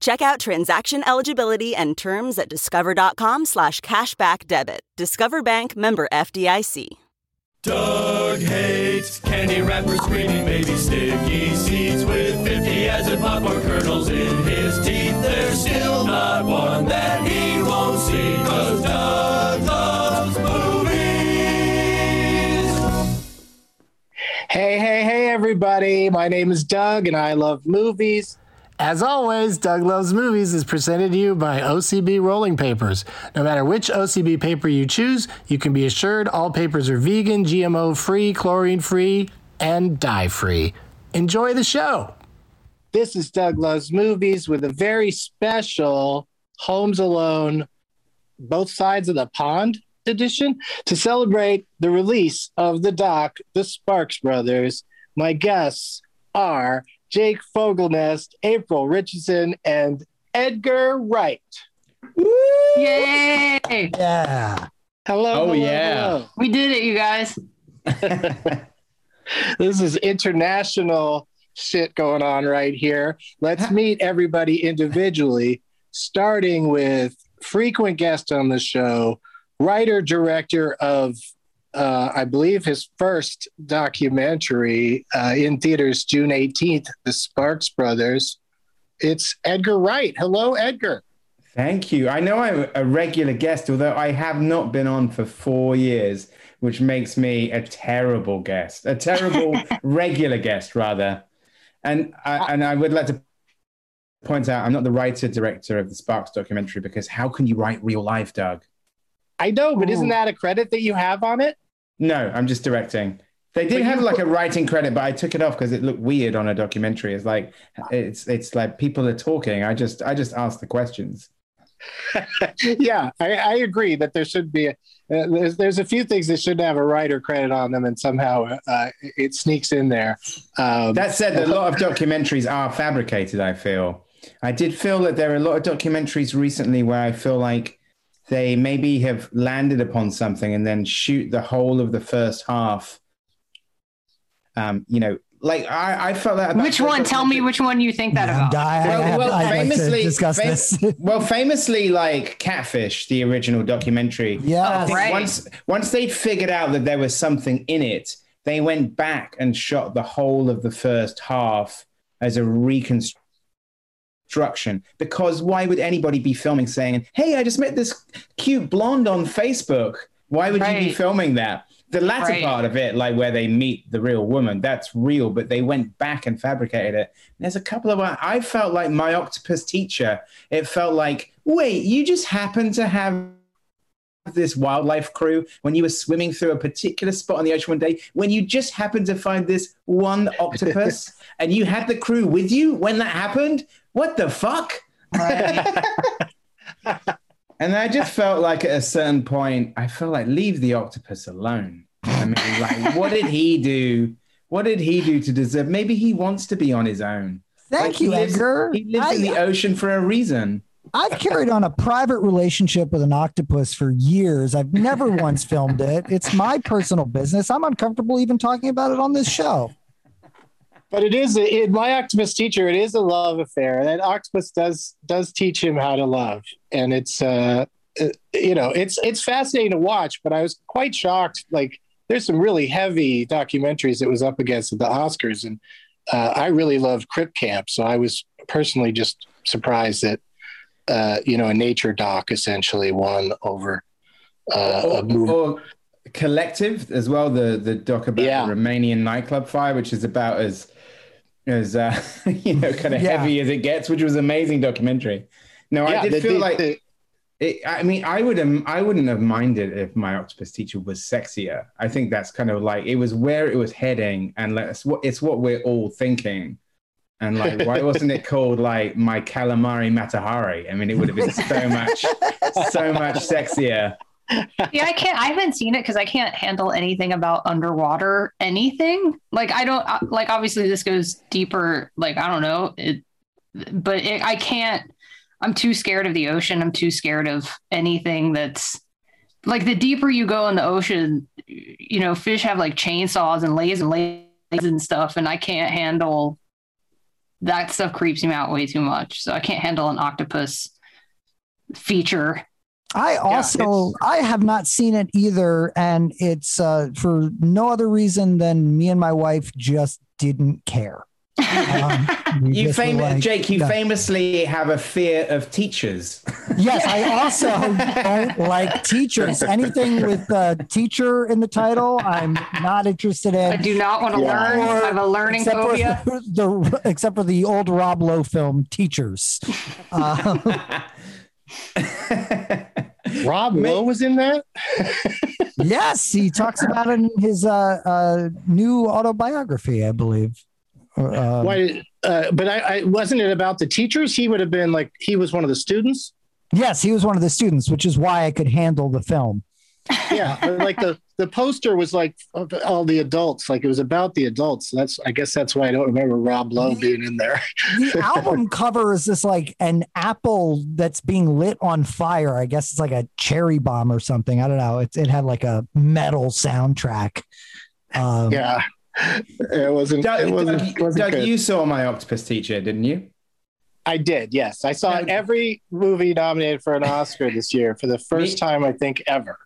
Check out transaction eligibility and terms at discover.com slash cashback debit. Discover Bank member FDIC. Doug hates candy wrappers, screaming baby sticky seeds with 50 acid popcorn kernels in his teeth. There's still not one that he won't see, cause Doug loves movies. Hey, hey, hey, everybody. My name is Doug, and I love movies. As always, Doug Loves Movies is presented to you by OCB Rolling Papers. No matter which OCB paper you choose, you can be assured all papers are vegan, GMO free, chlorine free, and dye free. Enjoy the show. This is Doug Loves Movies with a very special Homes Alone, both sides of the pond edition to celebrate the release of the doc, The Sparks Brothers. My guests are Jake Fogelnest, April Richardson, and Edgar Wright. Yay! Yeah. Hello. Oh, hello, yeah. hello. We did it, you guys. This is international shit going on right here. Let's meet everybody individually, starting with frequent guest on the show, writer director of, uh, I believe, his first documentary uh, in theaters June 18th, The Sparks Brothers. It's Edgar Wright. Hello, Edgar. Thank you. I know I'm a regular guest, although I have not been on for four years, which makes me a terrible guest, a terrible regular guest, rather. And I, and I would like to point out I'm not the writer director of the Sparks documentary because how can you write real life, Doug? I know, but isn't that a credit that you have on it? No, I'm just directing. They did But have like put- a writing credit, but I took it off because it looked weird on a documentary. It's like it's it's like people are talking. I just I just ask the questions. yeah, I, I agree that there should be. A, uh, there's there's a few things that shouldn't have a writer credit on them, and somehow uh, it sneaks in there. Um, That said, a lot of documentaries are fabricated, I feel. I did feel that there are a lot of documentaries recently where I feel like they maybe have landed upon something and then shoot the whole of the first half. Um, you know, like I, I felt that. About Which one? Tell me which one you think that Yeah, about. I, I Well, well, I'd famously, discuss fam- well, famously, like Catfish, the original documentary. yeah. I Right. Once once they figured out that there was something in it, they went back and shot the whole of the first half as a reconstruction. Because why would anybody be filming saying, "Hey, I just met this cute blonde on Facebook"? Why would you be filming that? The latter Right. part of it, like where they meet the real woman, that's real, but they went back and fabricated it. There's a couple of I felt like my octopus teacher. It felt like, wait, you just happen to have this wildlife crew when you were swimming through a particular spot on the ocean one day when you just happened to find this one octopus and you had the crew with you when that happened? What the fuck? Right. and i just felt like at a certain point i felt like leave the octopus alone. I mean like what did he do? What did he do to deserve maybe he wants to be on his own. Thank Like, he you, lives- Edgar. he lives I- in the ocean for a reason I've carried on a private relationship with an octopus for years. I've never once filmed it. It's my personal business. I'm uncomfortable even talking about it on this show. But it is in my octopus teacher. It is a love affair. That octopus does does teach him how to love, and it's uh, uh, you know, it's it's fascinating to watch. But I was quite shocked. Like, there's some really heavy documentaries it was up against at the Oscars, and uh, I really love Crip Camp, so I was personally just surprised that uh, you know a nature doc essentially won over uh, a movie. Or Collective as well, the the doc about Yeah. the Romanian nightclub fire, which is about as as uh, you know kind of Yeah. heavy as it gets, which was an amazing documentary. No, I did the- feel the- like the- it, I mean, I would I wouldn't have minded if my octopus teacher was sexier. I think that's kind of like it was where it was heading, and like, it's what it's what we're all thinking. And like, why wasn't it called like my calamari matahari? I mean, it would have been so much, so much sexier. yeah, I can't. I haven't seen it because I can't handle anything about underwater anything. Like I don't uh, like. Obviously, this goes deeper. Like I don't know it, but it, I can't. I'm too scared of the ocean. I'm too scared of anything that's like the deeper you go in the ocean. You know, fish have like chainsaws and lays and lasers and stuff, and I can't handle that stuff. Creeps me out way too much. So I can't handle an octopus feature I also I have not seen it either, and it's uh, for no other reason than me and my wife just didn't care. Um, You just fam- like, Jake, you no. famously have a fear of teachers. Yes, I also don't like teachers. Anything with uh, teacher in the title, I'm not interested in. I do not want to Yeah. learn. I have a learning except phobia. For the, except for the old Rob Lowe film, Teachers. Uh, Rob Lowe was in that. yes, he talks about it in his uh, uh, new autobiography, I believe. Uh, Why? Uh, but I, I wasn't it about the teachers. He would have been like he was one of the students. Yes, he was one of the students, which is why I could handle the film. Yeah, like the the poster was like all the adults. Like it was about the adults. That's I guess that's why I don't remember Rob Lowe being in there. The album cover is this like an apple that's being lit on fire. I guess it's like a cherry bomb or something. I don't know. It, it had like a metal soundtrack. Um, Yeah, it wasn't. Doug, it wasn't. Doug, wasn't Doug, good. you saw my octopus teacher, didn't you? I did. Yes, I saw Doug- every movie nominated for an Oscar this year for the first Me- time I think ever.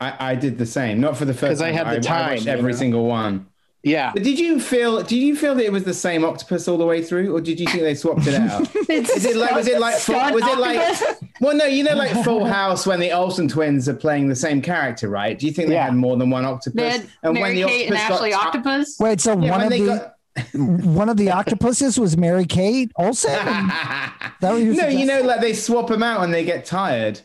I, I did the same. Not for the first because I had the time, watched every know? single one. Yeah, But did you feel? Did you feel that it was the same octopus all the way through, or did you think they swapped it out? Is it like? Was it like? Full, was it like? Well, no. You know, like Full House when the Olsen twins are playing the same character, right? Do you think they Yeah. had more than one octopus? They had Mary Kate and Ashley got- Octopus. Wait, so Yeah, one of the got- one of the octopuses was Mary Kate Olsen. that what you no, you know, like they swap them out when they get tired.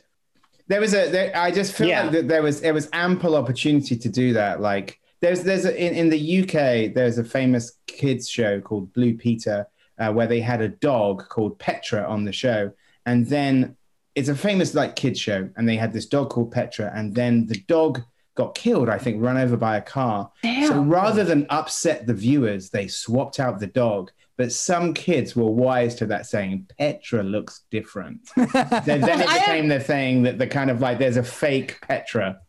There was a. There, I just feel Yeah. like that there was there was ample opportunity to do that. Like there's there's a, in in the UK there's a famous kids show called Blue Peter uh, where they had a dog called Petra on the show, and then it's a famous like kids show, and they had this dog called Petra, and then the dog got killed. I think run over by a car. Damn. So rather than upset the viewers, they swapped out the dog. But some kids were wise to that, saying Petra looks different. then, then it became the thing that the kind of like there's a fake Petra.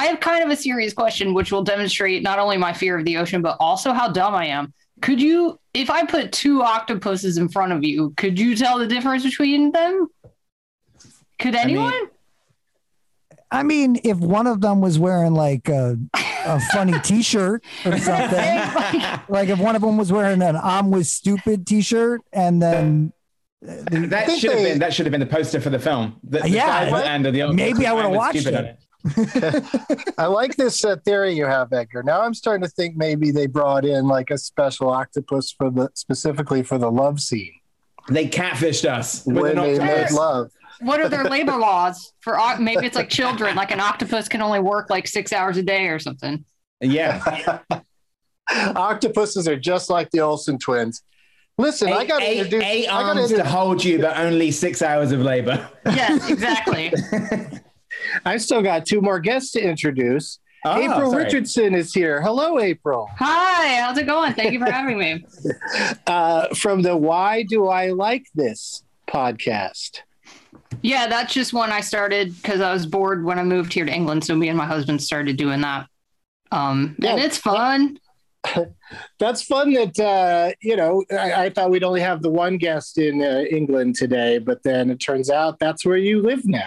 I have kind of a serious question, which will demonstrate not only my fear of the ocean, but also how dumb I am. Could you, if I put two octopuses in front of you, could you tell the difference between them? Could anyone? I mean, if one of them was wearing like a, a funny T-shirt or something, like if one of them was wearing an "I'm with stupid" T-shirt, and then the, That think should have been that should have been the poster for the film. The, the Yeah, guy what? and the Maybe I would've was watched stupid it. On I like this uh, theory you have, Edgar. Now I'm starting to think maybe they brought in like a special octopus for the specifically for the love scene They catfished us when they made love. What are their labor laws for? Maybe it's like children. Like an octopus can only work like six hours a day or something. Yeah, Octopuses are just like the Olsen twins. Listen, I got to introduce. eight I gotta arms to hold you, but only six hours of labor. Yes, exactly. I still got two more guests to introduce. Oh, April sorry. Richardson is here. Hello, April. Hi, how's it going? Thank you for having me. Uh, from the Why Do I Like This podcast. Yeah, that's just when I started because I was bored when I moved here to England. So me and my husband started doing that. Um, Yeah. and it's fun. That's fun that, uh, you know, I, I thought we'd only have the one guest in uh, England today, but then it turns out that's where you live now.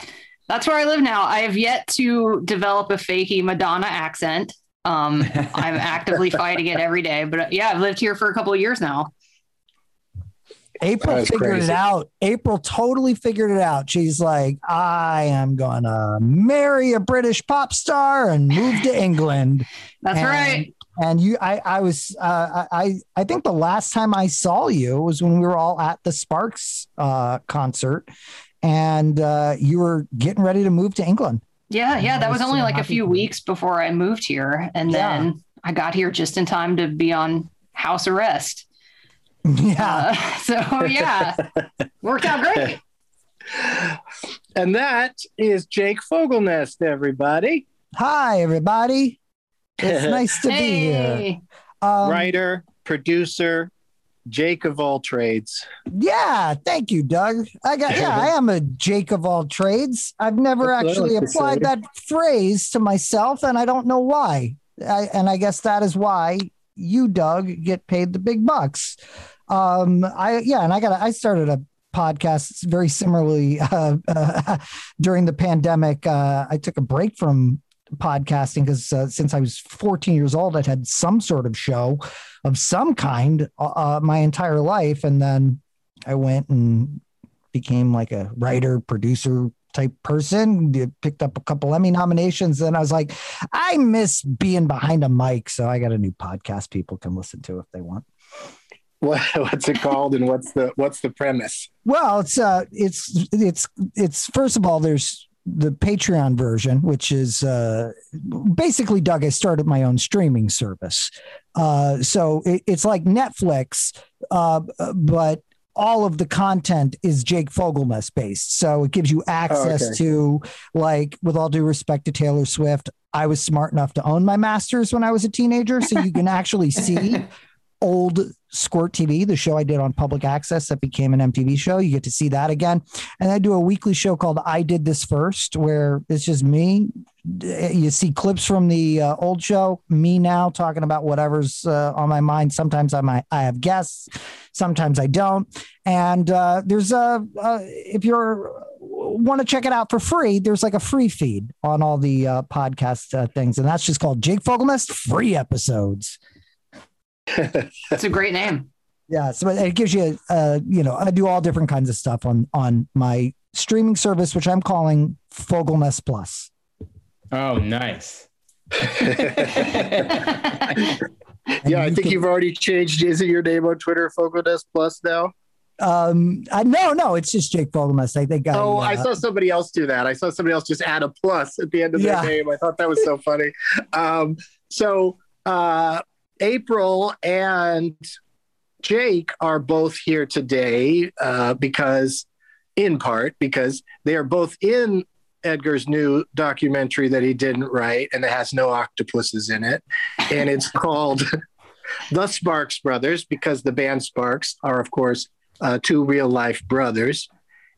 That's where I live now. I have yet to develop a fakey Madonna accent. Um, I'm actively fighting it every day, but uh, yeah, I've lived here for a couple of years now. April figured crazy. it out. April totally figured it out. She's like, I am gonna marry a British pop star and move to England. That's And- right. And you, I, I was, uh, I, I think the last time I saw you was when we were all at the Sparks uh, concert, and uh, you were getting ready to move to England. Yeah, yeah. That was only so like a few weeks before I moved here, and Yeah. then I got here just in time to be on house arrest. yeah, Uh, so yeah, worked out great. And that is Jake Fogelnest, everybody. hi everybody. It's nice to be here. Um, Writer, producer, Jake of all trades. Yeah, thank you, Doug. I got yeah, I am a Jake of all trades. I've never That's actually like applied that phrase to myself, and I don't know why. I, and I guess that is why you, Doug, get paid the big bucks. Um, I yeah, and I got I started a podcast very similarly uh, uh, during the pandemic. Uh, I took a break from podcasting because uh, since I was 14 years old, I'd had some sort of show of some kind uh, uh, my entire life, and then I went and became like a writer, producer type person. Picked up a couple Emmy nominations, and I was like, I miss being behind a mic, so I got a new podcast people can listen to if they want. What, what's it called, and what's the what's the premise? Well, it's uh, it's it's it's first of all, there's the Patreon version, which is uh, basically, Doug. I started my own streaming service, uh, so it, it's like Netflix, uh, but all of the content is Jake Fogelnest based. So it gives you access okay. to, like, with all due respect to Taylor Swift, I was smart enough to own my masters when I was a teenager, so you can actually see old Squirt TV, the show I did on public access that became an MTV show. You get to see that again. And I do a weekly show called I Did This First, where it's just me. You see clips from the uh, old show, me now talking about whatever's uh, on my mind. Sometimes I might, I have guests, sometimes I don't. And uh, there's a, uh, if you're want to check it out for free, there's like a free feed on all the uh, podcast uh, things. And that's just called Jake Fogelnest Free Episodes. it's a great name. Yeah, so it gives you, uh, you know, I do all different kinds of stuff on on my streaming service, which I'm calling Fogelnest Plus. Oh, nice. Yeah, I think you've already changed. Is it your name on Twitter, Fogelnest Plus now? Um, I, no, no, it's just Jake Fogelnest. I think. Oh, I, I uh, saw somebody else do that. I saw somebody else just add a plus at the end of Yeah. their name. I thought that was so funny. Um, so uh, April and Jake are both here today uh, because, in part, because they are both in Edgar's new documentary that he didn't write and it has no octopuses in it. And it's called The Sparks Brothers because the band Sparks are, of course, uh, two real life brothers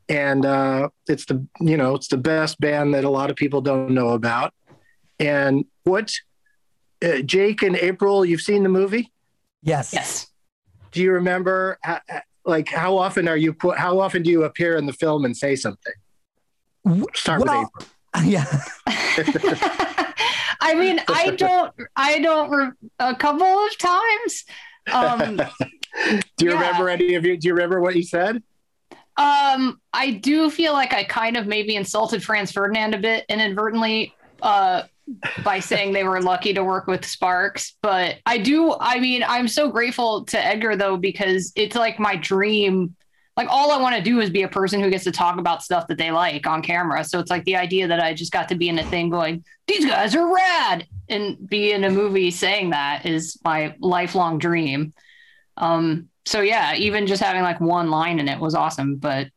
and uh, it's the you know it's the best band that a lot of people don't know about. And what uh, Jake and April, you've seen the movie? yes, Yes. Do you remember? uh, uh, Like how often are you put? How often do you appear in the film and say something? Start Well, with April. yeah. I mean, I don't, I don't, re- a couple of times. Um, Do you yeah. remember any of you? Do you remember what you said? Um, I do feel like I kind of maybe insulted Franz Ferdinand a bit inadvertently uh, by saying they were lucky to work with Sparks. But I do, I mean, I'm so grateful to Edgar though, because it's like my dream. Like all I want to do is be a person who gets to talk about stuff that they like on camera. So it's like the idea that I just got to be in a thing going, these guys are rad and be in a movie saying that is my lifelong dream. Um, so yeah, even just having like one line in it was awesome. But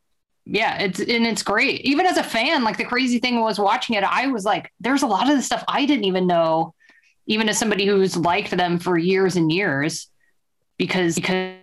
yeah, it's and it's great. Even as a fan, like the crazy thing was watching it, I was like, there's a lot of the stuff I didn't even know, even as somebody who's liked them for years and years, because because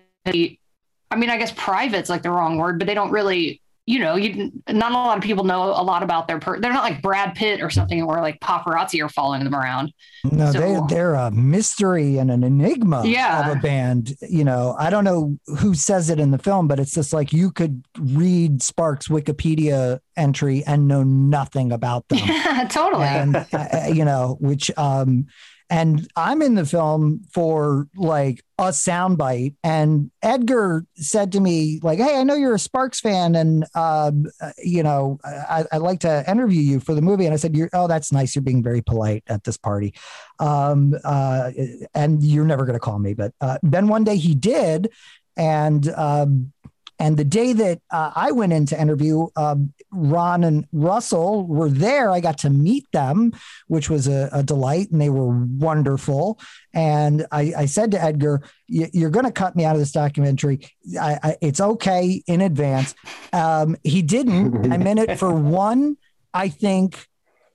I mean, I guess private's like the wrong word, but they don't really you know, you not a lot of people know a lot about their per. They're not like Brad Pitt or something where like paparazzi are following them around. No, So- they they're a mystery and an enigma Yeah. of a band. You know, I don't know who says it in the film, but it's just like you could read Sparks' Wikipedia entry and know nothing about them. Yeah, totally. and uh, you know which um and i'm in the film for like a soundbite. And edgar said to me like hey i know you're a sparks fan and um uh, you know I, i'd like to interview you for the movie. And i said oh that's nice. You're being very polite at this party. Um uh and you're never going to call me but uh, then one day he did and um and the day that uh, I went in to interview, um, Ron and Russell were there. I got to meet them, which was a, a delight, and they were wonderful. And I, I said to Edgar, "You're going to cut me out of this documentary. I, I, it's okay in advance." Um, he didn't. I'm in it for one, I think,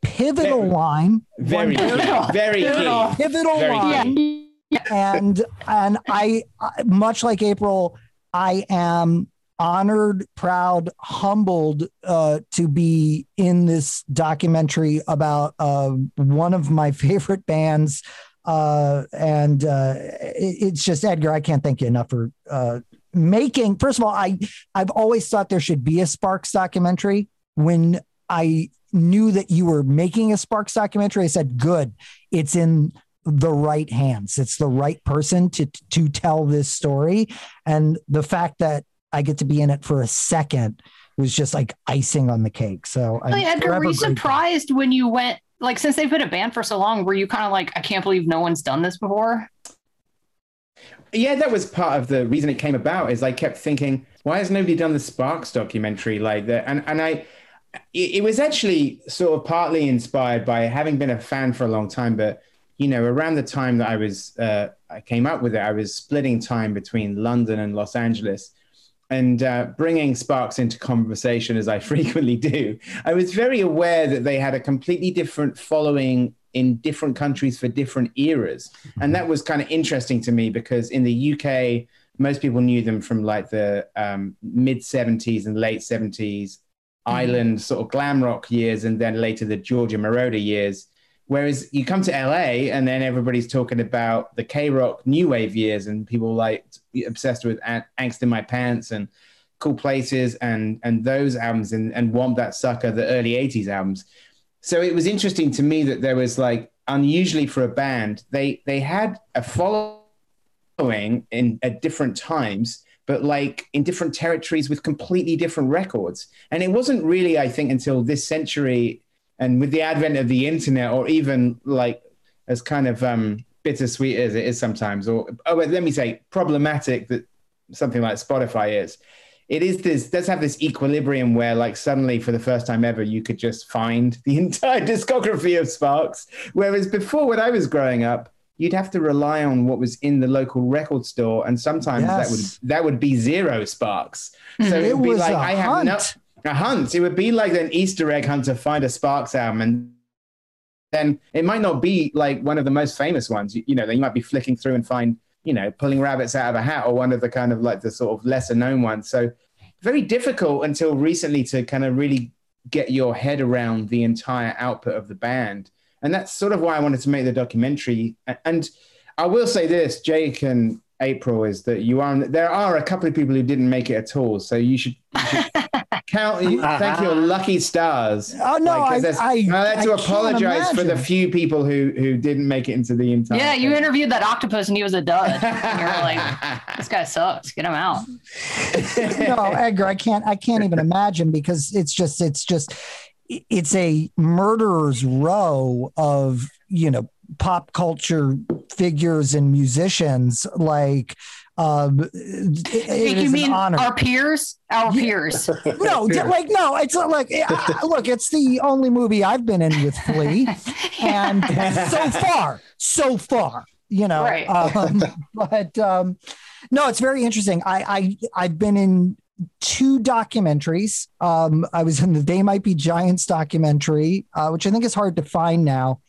pivotal line. Very key. Very key. pivotal Very line key. and and I, I much like April, I am honored, proud, humbled uh, to be in this documentary about uh, one of my favorite bands. Uh, and uh, it- it's just Edgar. I can't thank you enough for uh, making. First of all, I I've always thought there should be a Sparks documentary. When I knew that you were making a Sparks documentary, I said, "Good, it's in the right hands. It's the right person to to tell this story." And the fact that I get to be in it for a second was just like icing on the cake. So, I'm Really, Edgar, were forever you grateful. surprised when you went? Like, since they've been a band for so long, were you kind of like, I can't believe no one's done this before? Yeah, that was part of the reason it came about. Is I kept thinking, why has nobody done the Sparks documentary like that? And and I, it, it was actually sort of partly inspired by having been a fan for a long time. But you know, around the time that I was, uh, I came up with it, I was splitting time between London and Los Angeles. And uh, bringing Sparks into conversation as I frequently do, I was very aware that they had a completely different following in different countries for different eras. And that was kind of interesting to me because in the UK, most people knew them from like the um, mid 70s and late 70s island sort of glam rock years, and then later the Giorgio Moroder years. Whereas you come to LA and then everybody's talking about the KROQ new wave years, and people like obsessed with An- Angst in My Pants and Cool Places and and those albums and, and Whomp That Sucker, the early 80s albums. So it was interesting to me that there was like unusually for a band, they they had a following in at different times, but like in different territories with completely different records. And it wasn't really, I think, until this century and with the advent of the internet, or even like as kind of um, bittersweet as it is sometimes, or oh, let me say problematic that something like Spotify is. It is this does have this equilibrium where, like, suddenly for the first time ever, you could just find the entire discography of Sparks. Whereas before, when I was growing up, you'd have to rely on what was in the local record store, and sometimes that would that would be zero Sparks. So It it would be was like I have hunt. A hunt. It would be like an Easter egg hunt to find a Sparks album, and then it might not be like one of the most famous ones. You, you know, then you might be flicking through and find, you know, pulling rabbits out of a hat, or one of the kind of like the sort of lesser known ones. So very difficult until recently to kind of really get your head around the entire output of the band, and that's sort of why I wanted to make the documentary. And I will say this, Jake and April, is that you are there are a couple of people who didn't make it at all, so you should, you should count you, thank your lucky stars. Oh, no, I- there's- I- I had to I apologize for the few people who who didn't make it into the entire. Yeah, you interviewed that octopus and he was a dud. And you're like, this guy sucks. Get him out. no, Edgar, I can't. I can't even imagine because it's just. It's just. It's a murderer's row of you know pop culture figures and musicians. Like, um, it, it you is an mean honor. our peers? Our peers. no, di- like no, it's not like uh, look, it's the only movie I've been in with Flea, and so far, so far, you know. Right. Um, but um, no, it's very interesting. I, I I've been in two documentaries. Um, I was in the They Might Be Giants documentary, uh, which I think is hard to find now.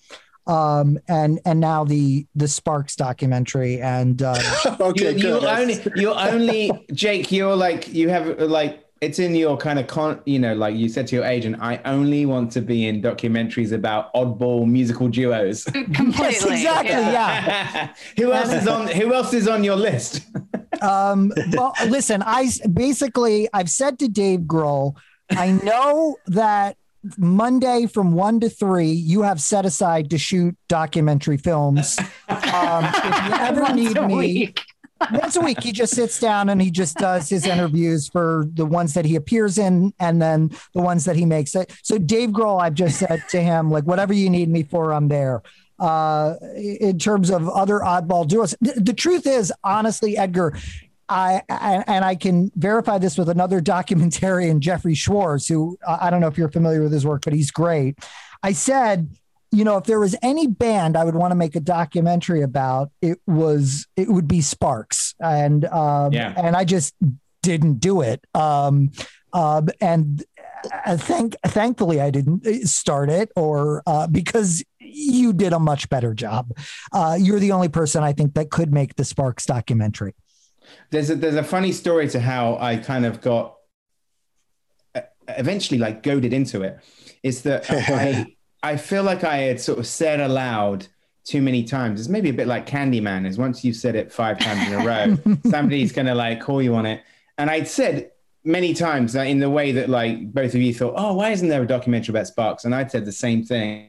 Um, and and now the the Sparks documentary, and uh, okay, you, you only you only Jake. You're like you have like it's in your kind of con, you know, like you said to your agent, I only want to be in documentaries about oddball musical duos. Completely. Yes, exactly. Yeah. who else is on? Who else is on your list? Um, well, listen, I basically I've said to Dave Grohl, I know that Monday from one to three, you have set aside to shoot documentary films. Um, if you ever Once need a me, week. once a week, he just sits down and he just does his interviews for the ones that he appears in and then the ones that he makes. So Dave Grohl, I've just said to him, like, whatever you need me for, I'm there. Uh, in terms of other oddball duos, the, the truth is, honestly, Edgar, I, I and I can verify this with another documentarian, Jeffrey Schwartz, who uh, I don't know if you're familiar with his work, but he's great. I said, you know, if there was any band I would want to make a documentary about, it was it would be Sparks, and um, Yeah. and I just didn't do it. Um, um, and I think thankfully I didn't start it, or uh, because you did a much better job. Uh, you're the only person I think that could make the Sparks documentary. There's a there's a funny story to how I kind of got uh, eventually like goaded into it. Is that I I feel like I had sort of said aloud too many times. It's maybe a bit like Candyman. Is once you've said it five times in a row, somebody's gonna like call you on it. And I'd said many times that in the way that like both of you thought, oh, why isn't there a documentary about Sparks? And I'd said the same thing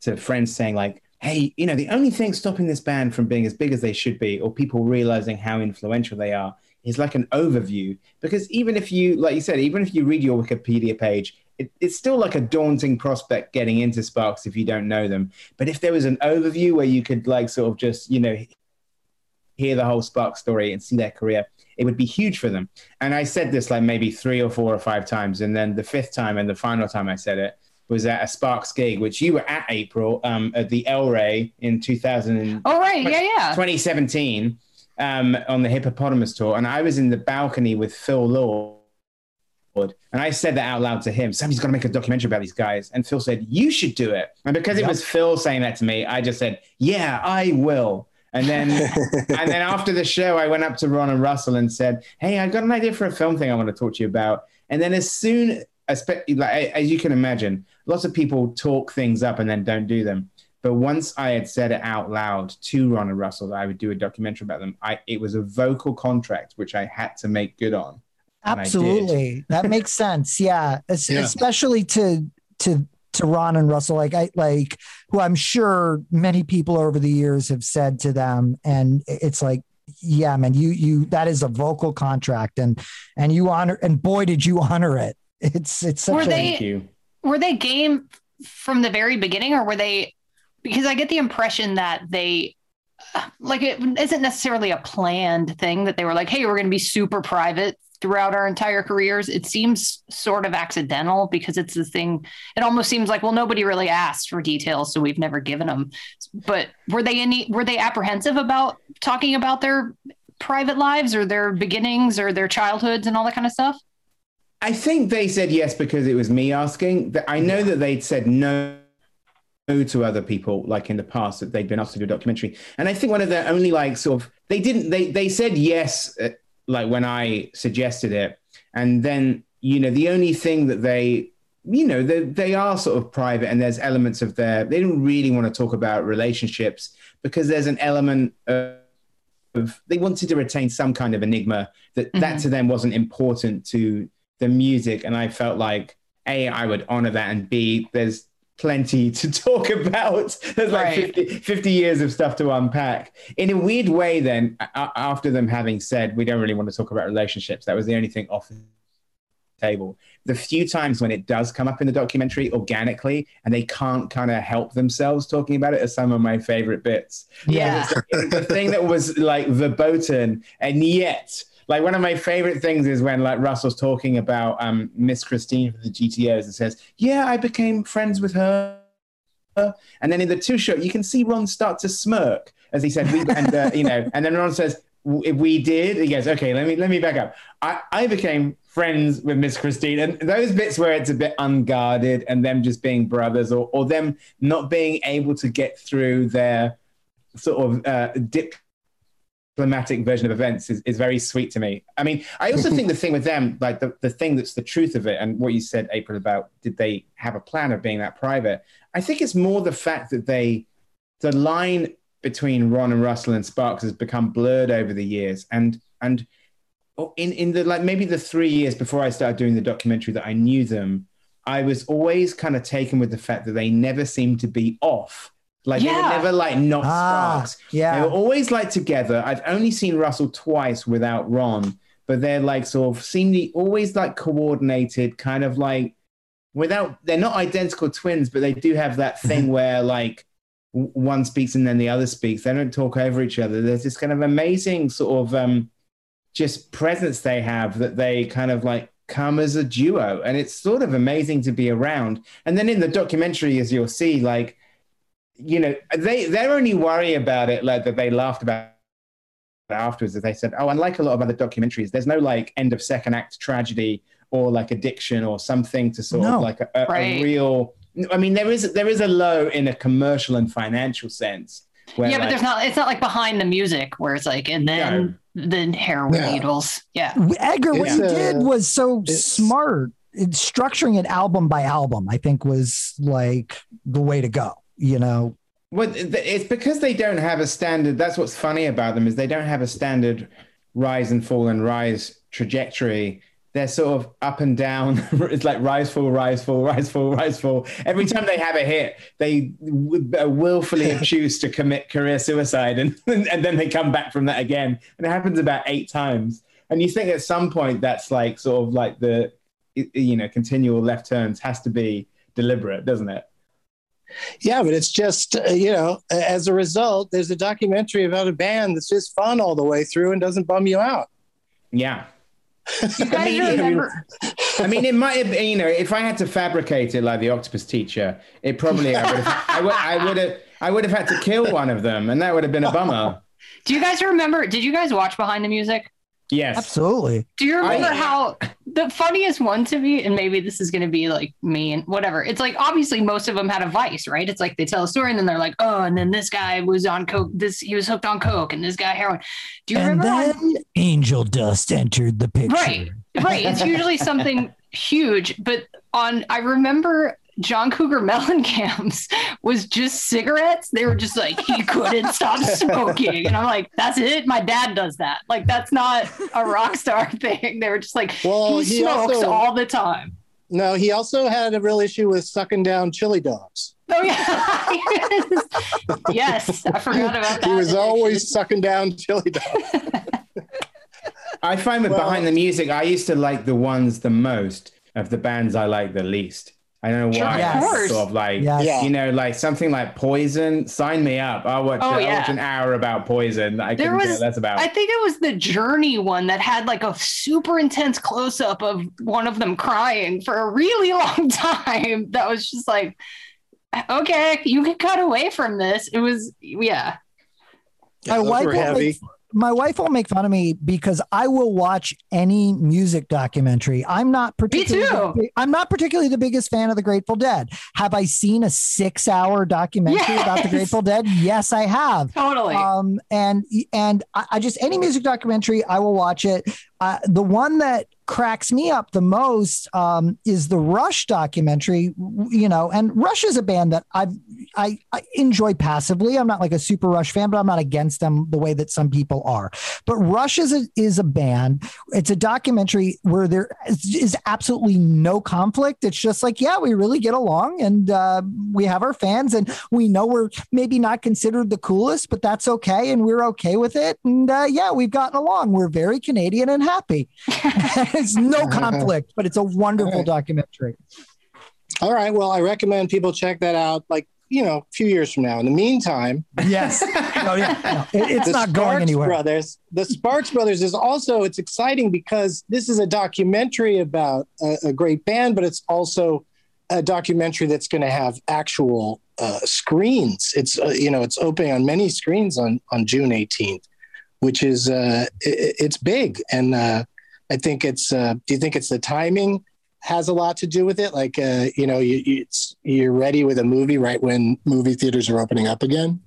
to friends saying like, hey, you know, the only thing stopping this band from being as big as they should be, or people realizing how influential they are, is like an overview. Because even if you, like you said, even if you read your Wikipedia page, it, it's still like a daunting prospect getting into Sparks if you don't know them. But if there was an overview where you could like sort of just, you know, hear the whole Sparks story and see their career, it would be huge for them. And I said this like maybe three or four or five times. And then the fifth time and the final time I said it was at a Sparks gig, which you were at April um, at the El Rey in 2000. Oh right, yeah, yeah. 2017 um, on the Hippopotamus tour, and I was in the balcony with Phil Lord, and I said that out loud to him. Somebody's got to make a documentary about these guys, and Phil said, "You should do it." And because it was Phil saying that to me, I just said, "Yeah, I will." And then, and then after the show, I went up to Ron and Russell and said, "Hey, I've got an idea for a film thing I want to talk to you about." And then, as soon like as you can imagine, lots of people talk things up and then don't do them. But once I had said it out loud to Ron and Russell that I would do a documentary about them, I it was a vocal contract which I had to make good on. And I did. Absolutely, that makes sense. Yeah, Es- Yeah. especially to to to Ron and Russell, like I like who I'm sure many people over the years have said to them, and it's like, yeah, man, you you that is a vocal contract, and and you honor, and boy, did you honor it. It's it's such Were a they- Thank you. were they game from the very beginning or were they because i get the impression that they like it isn't necessarily a planned thing that they were like hey we're going to be super private throughout our entire careers. It seems sort of accidental because it's the thing it almost seems like well nobody really asked for details so we've never given them but were they any were they apprehensive about talking about their private lives or their beginnings or their childhoods and all that kind of stuff I think they said yes because it was me asking. I know that they'd said no to other people like in the past that they'd been asked to do a documentary and i think one of the only like sort of they didn't they they said yes uh, like when i suggested it and then you know the only thing that they you know they, they are sort of private and there's elements of their they didn't really want to talk about relationships because there's an element of, of they wanted to retain some kind of enigma that that Mhm. to them wasn't important to the music and i felt like a i would honor that and b there's plenty to talk about. There's like Right. 50, 50 years of stuff to unpack. In a weird way then after them having said we don't really want to talk about relationships that was the only thing off the table. The few times when it does come up in the documentary organically and they can't kind of help themselves talking about it are some of my favorite bits. Yeah. The thing that was like verboten and yet like one of my favorite things is when like russell's talking about um miss christine from the gtos and says yeah i became friends with her. And then in the two shot you can see ron start to smirk as he said and uh, you know and then ron says "W- we did? He goes okay let me let me back up. I i became friends with miss christine and those bits where it's a bit unguarded and them just being brothers or, or them not being able to get through their sort of uh, anticlimactic version of events is, is very sweet to me. I mean, I also think the thing with them, like the, the thing that's the truth of it, and what you said, April, about did they have a plan of being that private? I think it's more the fact that they, the line between Ron and Russell and Sparks has become blurred over the years. And, and oh, in, in the, like maybe the three years before I started doing the documentary that I knew them, I was always kind of taken with the fact that they never seemed to be off. Like they were never like not Ah, Sparks. yeah. They were always like together. I've only seen Russell twice without Ron, but they're like sort of seemingly always like coordinated, kind of like without they're not identical twins, but they do have that thing where like one speaks and then the other speaks. They don't talk over each other. There's this kind of amazing sort of um just presence they have that they kind of like come as a duo and it's sort of amazing to be around and then in the documentary as you'll see like you know they their only worry about it like that they laughed about afterwards is they said oh unlike a lot of other documentaries there's no like end of second act tragedy or like addiction or something to sort No. of like a, a, a real i mean there is there is a low in a commercial and financial sense where, yeah, but like, there's not. It's not like behind the music where it's like, and then then heroin Yeah. needles. Yeah. Edgar, what It's, you uh, did was so smart. It's structuring it album by album, I think, was like the way to go. You know, Well, it's because they don't have a standard. That's what's funny about them is they don't have a standard rise and fall and rise trajectory. They're sort of up and down. it's like rise, fall, rise, fall, rise, fall, rise, fall. Every time they have a hit, they uh, willfully choose to commit career suicide, and and then they come back from that again. And it happens about eight times. And you think at some point that's like sort of like the you know continual left turns has to be deliberate, doesn't it? Yeah, but it's just, uh, you know, as a result, there's a documentary about a band that's just fun all the way through and doesn't bum you out. Yeah. You guys mean, remember? I mean, it might have been, you know, if I had to fabricate it like the octopus teacher, it probably I would have, I would, I would have, I would have had to kill one of them, and that would have been a bummer. Do you guys remember? Did you guys watch Behind the Music? Yes. absolutely. Do you remember I- how the funniest one to me, and maybe this is going to be like me and whatever. It's like obviously most of them had a vice, right? It's like they tell a story and then they're like, oh, and then this guy was on coke. This he was hooked on coke, and this guy heroin. Do you And remember? on- then Angel Dust entered the picture. right, right. It's usually something huge, but on I remember. John Cougar Mellencamp's was just cigarettes. They were just like he couldn't stop smoking, and I'm like, "That's it." My dad does that. Like that's not a rock star thing. They were just like, Well, he he smokes also- all the time. No, he also had a real issue with sucking down chili dogs. Oh yeah. yes, I forgot about that. He was always sucking down chili dogs. I find with Well- behind the music, I used to like the ones the most of the bands I like the least. I don't know Sure, why. of Yes. course. Sort of like, Yes. Yeah. you know, like something like Poison. Sign me up. I'll watch, Oh, I'll yeah. watch an hour about Poison. I There couldn't care was- less about. I think it was the Journey one that had like a super intense close up of one of them crying for a really long time. That was just like, okay, you can cut away from this. It was, yeah. My those wife were heavy. make, my wife will make fun of me because I will watch any music documentary. I'm not particularly me too. I'm not particularly the biggest fan of the Grateful Dead. Have I seen a six hour documentary about the Grateful Dead? Yes, I have. Totally. Um, and and I, I just any music documentary, I will watch it. Uh, the one that cracks me up the most um, is the Rush documentary. You know, and Rush is a band that I've I, I enjoy passively. I'm not like a super Rush fan, but I'm not against them the way that some people are. But Rush is a, is a band. It's a documentary where there is, absolutely no conflict. It's just like, yeah, we really get along, and uh, we have our fans, and we know we're maybe not considered the coolest, but that's okay, and we're okay with it. And uh, yeah, we've gotten along. We're very Canadian and happy. it's no conflict, but it's a wonderful documentary. All right. Well, I recommend people check that out. Like you know, a few years from now. In the meantime, Yes. Oh yeah. No, it- it's the not going Sparks anywhere. Brothers. The Sparks Brothers is also it's exciting because this is a documentary about a, a great band, but it's also a documentary that's going to have actual uh, screens. It's uh, you know it's opening on many screens on on June 18th, which is uh, it, it's big, and uh, I think it's. Uh, do you think it's the timing? has a lot to do with it like uh, you know you, you, it's, you're ready with a movie right when movie theaters are opening up again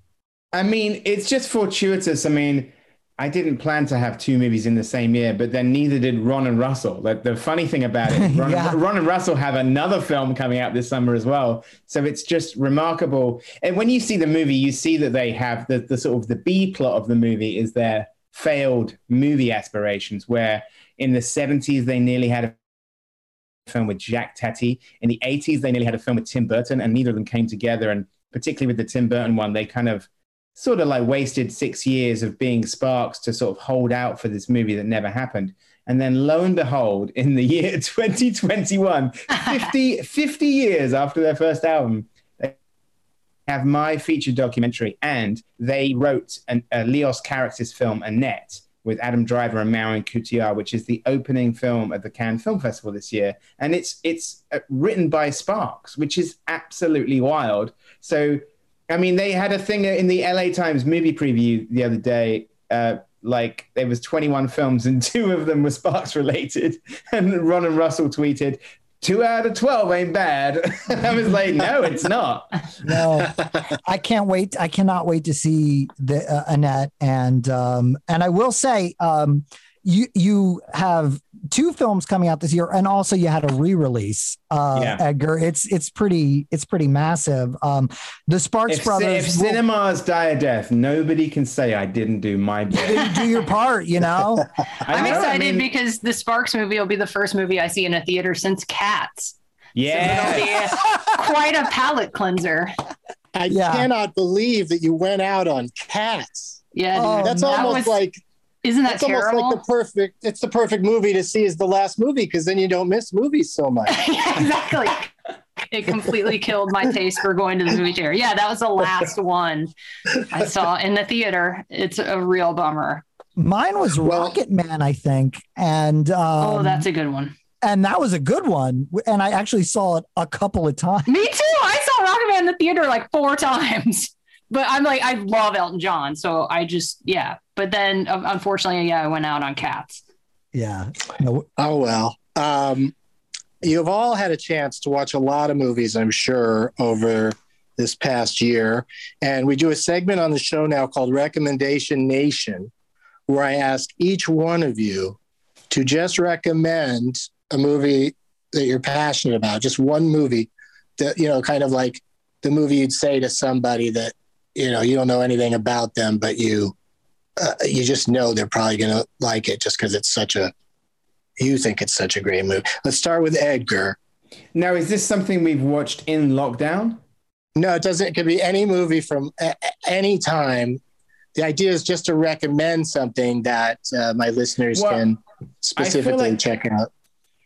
I mean, it's just fortuitous. I mean, I didn't plan to have two movies in the same year, but then neither did Ron and Russell. Like the funny thing about it, Ron, Yeah. Ron and Russell have another film coming out this summer as well. So it's just remarkable. And when you see the movie, you see that they have the, the sort of the B plot of the movie is their failed movie aspirations, where in the 70s they nearly had a film with Jacques Tati. In the 80s, they nearly had a film with Tim Burton, and neither of them came together. And particularly with the Tim Burton one, they kind of sort of like wasted six years of being sparks to sort of hold out for this movie that never happened. And then lo and behold, in the year 2021, 50, 50 years after their first album, they have my feature documentary and they wrote an, a Leos Carax's film, Annette, with Adam Driver and Marion Cotillard, which is the opening film at the Cannes Film Festival this year. And it's, it's uh, written by Sparks, which is absolutely wild. So I mean, they had a thing in the LA Times movie preview the other day. Uh, like there was 21 films and two of them were Sparks related. And Ron and Russell tweeted, two out of 12 ain't bad. I was like, no, it's not. No, I can't wait. I cannot wait to see the uh, Annette and um and I will say um you you have two films coming out this year and also you had a re-release uh Yeah. Edgar it's it's pretty it's pretty massive um the Sparks If, brothers if will- cinemas die a death, nobody can say I didn't do my bit. didn't do your part you know I I'm know, I excited mean, because the Sparks movie will be the first movie I see in a theater since Cats. yeah. It'll be quite a palate cleanser. I Yeah. cannot believe that you went out on cats. Yeah, dude, Oh, That's that almost was- like isn't that that's almost like the perfect. It's the perfect movie to see as the last movie because then you don't miss movies so much. yeah, exactly. It completely killed my taste for going to the movie theater. Yeah, that was the last one I saw in the theater. It's a real bummer. mine was Well- Rocketman I think and um, oh, that's a good one. and that was a good one and I actually saw it a couple of times Me too. I saw Rocketman in the theater like four times. But I'm like, I love Elton John. So I just, yeah. But then uh, unfortunately, yeah, I went out on Cats. yeah no, Oh well. Um, you've all had a chance to watch a lot of movies, I'm sure, over this past year. And we do a segment on the show now called Recommendation Nation, where I ask each one of you to just recommend a movie that you're passionate about, just one movie that, you know, kind of like the movie you'd say to somebody that, you know, you don't know anything about them, but you, uh, you just know they're probably going to like it just because it's such a, you think it's such a great movie. Let's start with Edgar. Now, is this something we've watched in lockdown? No, it doesn't. It could be any movie from a- any time. The idea is just to recommend something that uh, my listeners Well, can specifically like- check out.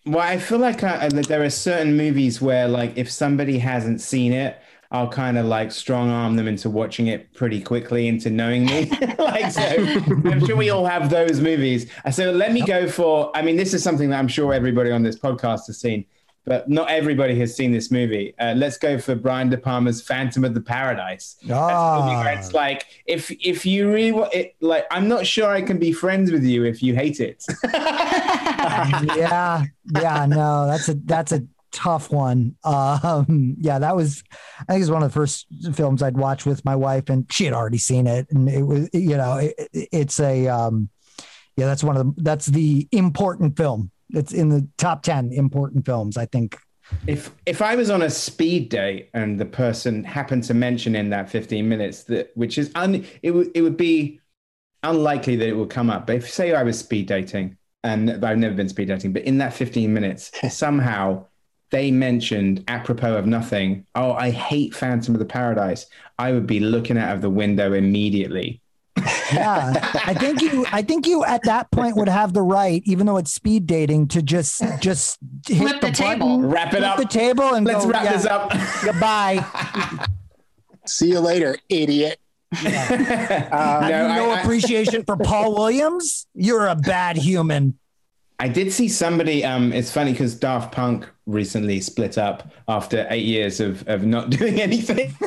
Well, I feel like I, there are certain movies where, like, if somebody hasn't seen it, I'll kind of like strong arm them into watching it pretty quickly into knowing me. like, so I'm sure we all have those movies. Uh, So let me go for. I mean, this is something that I'm sure everybody on this podcast has seen, but not everybody has seen this movie. Uh, let's go for Brian De Palma's Phantom of the Paradise. That's a movie where Ah. it's like if if you really want it, like I'm not sure I can be friends with you if you hate it. yeah, yeah, no, that's a that's a tough one. Um, yeah, that was I think it was one of the first films I'd watched with my wife, and she had already seen it, and it was you know it, it's a um, yeah, that's one of the that's the important film. It's in the top ten important films, I think. If if I was on a speed date and the person happened to mention in that 15 minutes that which is un it would it would be unlikely that it would come up. But if say I was speed dating and I've never been speed dating, but in that 15 minutes somehow they mentioned apropos of nothing, oh, I hate Phantom of the Paradise, I would be looking out of the window immediately. Yeah, I think you I think you at that point would have the right, even though it's speed dating, to just just hit Flip the table. button, Wrap it up. the table, and Let's go, wrap yeah, this up. Goodbye. See you later, idiot. no, Have you no I- I- appreciation for Paul Williams? You're a bad human. I did see somebody. Um, it's funny because Daft Punk recently split up after eight years of of not doing anything.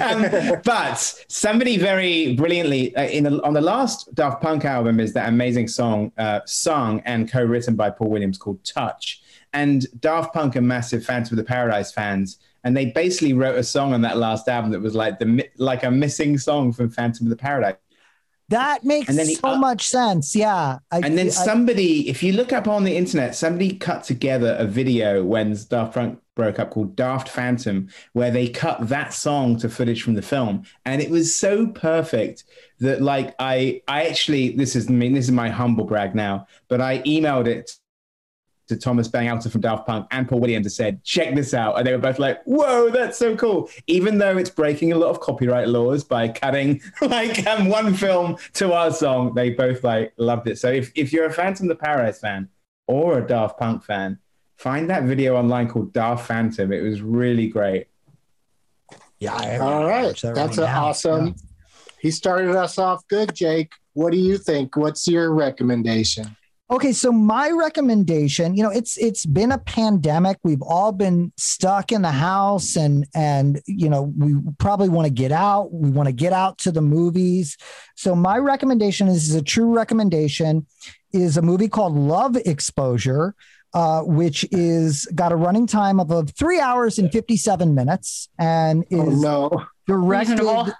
um, but somebody very brilliantly uh, in the, on the last Daft Punk album is that amazing song, uh, sung and co-written by Paul Williams called "Touch." And Daft Punk are massive fans of the Paradise fans, and they basically wrote a song on that last album that was like the like a missing song from Phantom of the Paradise. That makes And then so up- much sense. Yeah. I, And then I- somebody, if you look up on the internet, somebody cut together a video when Daft Punk broke up called Daft Phantom, where they cut that song to footage from the film. And it was so perfect that like I I actually this is I mean, this is my humble brag now, but I emailed it to Thomas Bangalter from Daft Punk and Paul Williams and said, check this out. And they were both like, whoa, that's so cool. Even though it's breaking a lot of copyright laws by cutting like um, one film to our song, they both like loved it. So if, if you're a Phantom of the Paradise fan or a Daft Punk fan, find that video online called Daft Phantom. It was really great. yeah. I- All right. that That's right an now. awesome. He started us off good, Jake. What do you think? What's your recommendation? Okay, so my recommendation, you know, it's it's been a pandemic. We've all been stuck in the house and and you know, we probably want to get out. We want to get out to the movies. So my recommendation is, is a true recommendation is a movie called Love Exposure. Uh, which is got a running time of, of three hours and 57 minutes and is Oh no. directed Reasonable.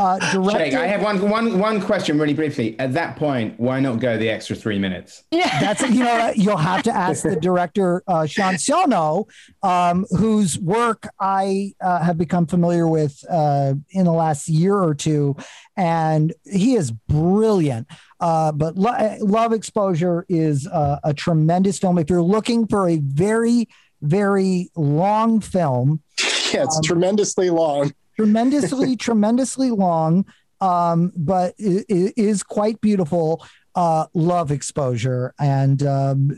Uh, directed Jake, I have one, one, one question really briefly. At that point, why not go the extra three minutes? Yeah. That's you know you'll have to ask the director uh, Sion Sono, um, whose work I uh, have become familiar with uh, in the last year or two, and he is brilliant. Uh, but Lo- Love Exposure is uh, a tremendous film. If you're looking for a very very long film, Yeah, it's tremendously long. Tremendously tremendously long um but it, it is quite beautiful uh love exposure. And um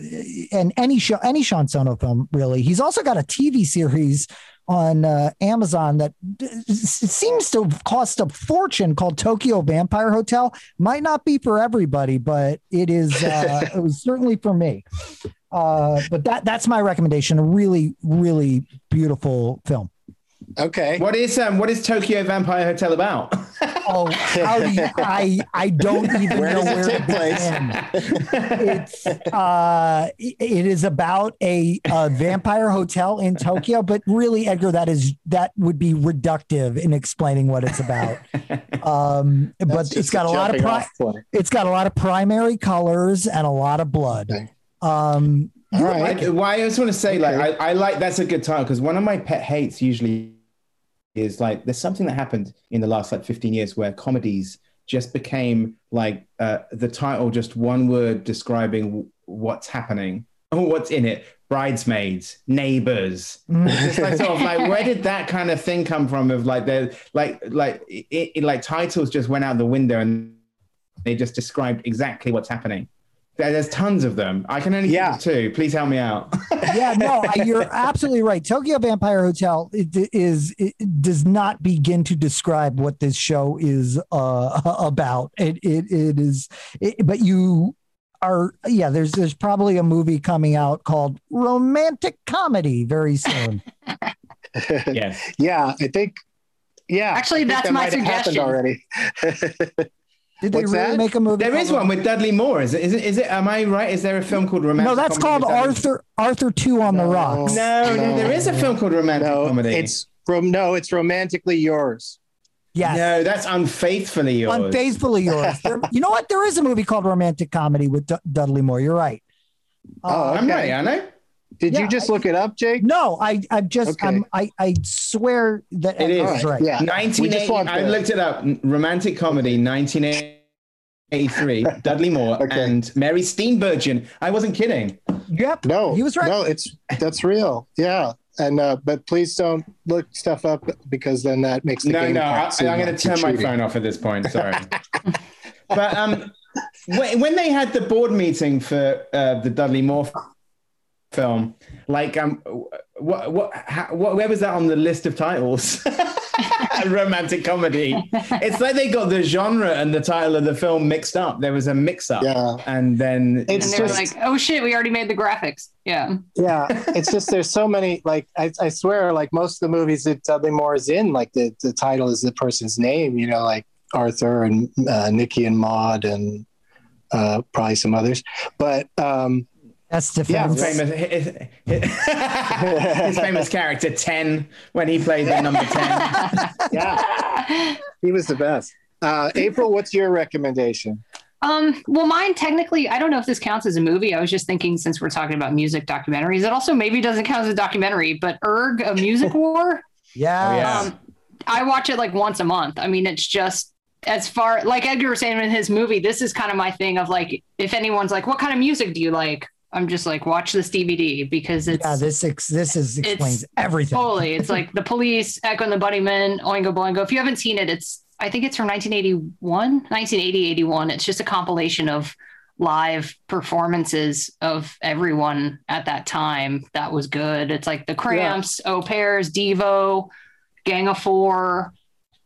and any show any sion sono film really. He's also got a tv series on uh, amazon that d- seems to cost a fortune called tokyo vampire hotel. Might not be for everybody but it is uh it was certainly for me. Uh but that that's my recommendation. A really really beautiful film Okay. What is um, what is Tokyo Vampire Hotel about? Oh, how do you, I I don't even Where know does it where to place? begin. It's uh, it- it is about a, a vampire hotel in Tokyo, but really, Edgar, that is that would be reductive in explaining what it's about. Um, but That's it's just got a lot of pri- it's got a lot of primary colors and a lot of blood. Okay. Um, All right. I, why I just want to say, like, I, I like that's a good title because one of my pet hates usually is like there's something that happened in the last like 15 years where comedies just became like uh, the title, just one word describing w- what's happening or what's in it. Bridesmaids, neighbors. It's like sort of like where did that kind of thing come from? Of like the like like it, it, like titles just went out the window and they just described exactly what's happening. There- There's tons of them. I can only Yeah. think of two. Please help me out. yeah, no, you're absolutely right. Tokyo Vampire Hotel it, is it does not begin to describe what this show is uh, about. It it, it is, it, but you are yeah. There's there's probably a movie coming out called Romantic Comedy very soon. yes. Yeah, I think. Yeah, Actually, that's that my might happened suggestion. already. Did they What's really that? make a movie? There is one with Dudley Moore. Is it? Is it? Is it? Am I right? Is there a film called Romantic? No, that's called Arthur Arthur Two on the Rocks. No, no, No. there is a film called Romantic no, Comedy. it's from no, it's romantically yours. Yes. no, that's unfaithfully yours. Unfaithfully yours. There- you know what? There is a movie called Romantic Comedy with D- Dudley Moore. You're right. Oh, Uh, I'm okay. right, I know. Did Yeah, you just I- look it up, Jake? No, I I just Okay. I'm, I I swear that It Edgar's is. right. Yeah. 1980. I looked it up. Romantic comedy, 1983. Dudley Moore Okay. and Mary Steenburgen. I wasn't kidding. Yep. No, He was right. No, it's that's real. Yeah, and uh, but please don't look stuff up because then that makes the No, game no, I, part seem I'm going to turn my phone off at this point. Sorry. but um, when, when they had the board meeting for uh, the Dudley Moore f- film, like um, what what how, what where was that on the list of titles? Romantic comedy. It's like they got the genre and the title of the film mixed up. There was a mix-up, Yeah. and then It's and they were just- like, "Oh shit, we already made the graphics." Yeah, Yeah, it's just there's so many. Like I, I swear, like most of the movies that Dudley Moore is in, like the the title is the person's name. You know, like Arthur and uh, Nikki and Maud and uh, probably some others. But um, That's Yeah, defense. famous his, his famous character 10 when he played the number 10 yeah, he was the best. Uh, April, what's your recommendation? Um, well, mine technically, I don't know if this counts as a movie. I was just thinking since we're talking about music documentaries, it also maybe doesn't count as a documentary, but Urgh, a music war. Yeah. Oh, yeah. Um, I watch it like once a month. I mean, it's just as far like Edgar was saying in his movie, this is kind of my thing of like, if anyone's like, what kind of music do you like? I'm just like, watch this DVD because it's yeah, this ex- this is explains It's everything. totally. It's like the police, Echo and the Bunnymen, Oingo Boingo. If you haven't seen it, it's I think it's from 1981, 1980, 81. It's just a compilation of live performances of everyone at that time that was good. It's like the Cramps, Au Pairs, Devo, Gang of Four,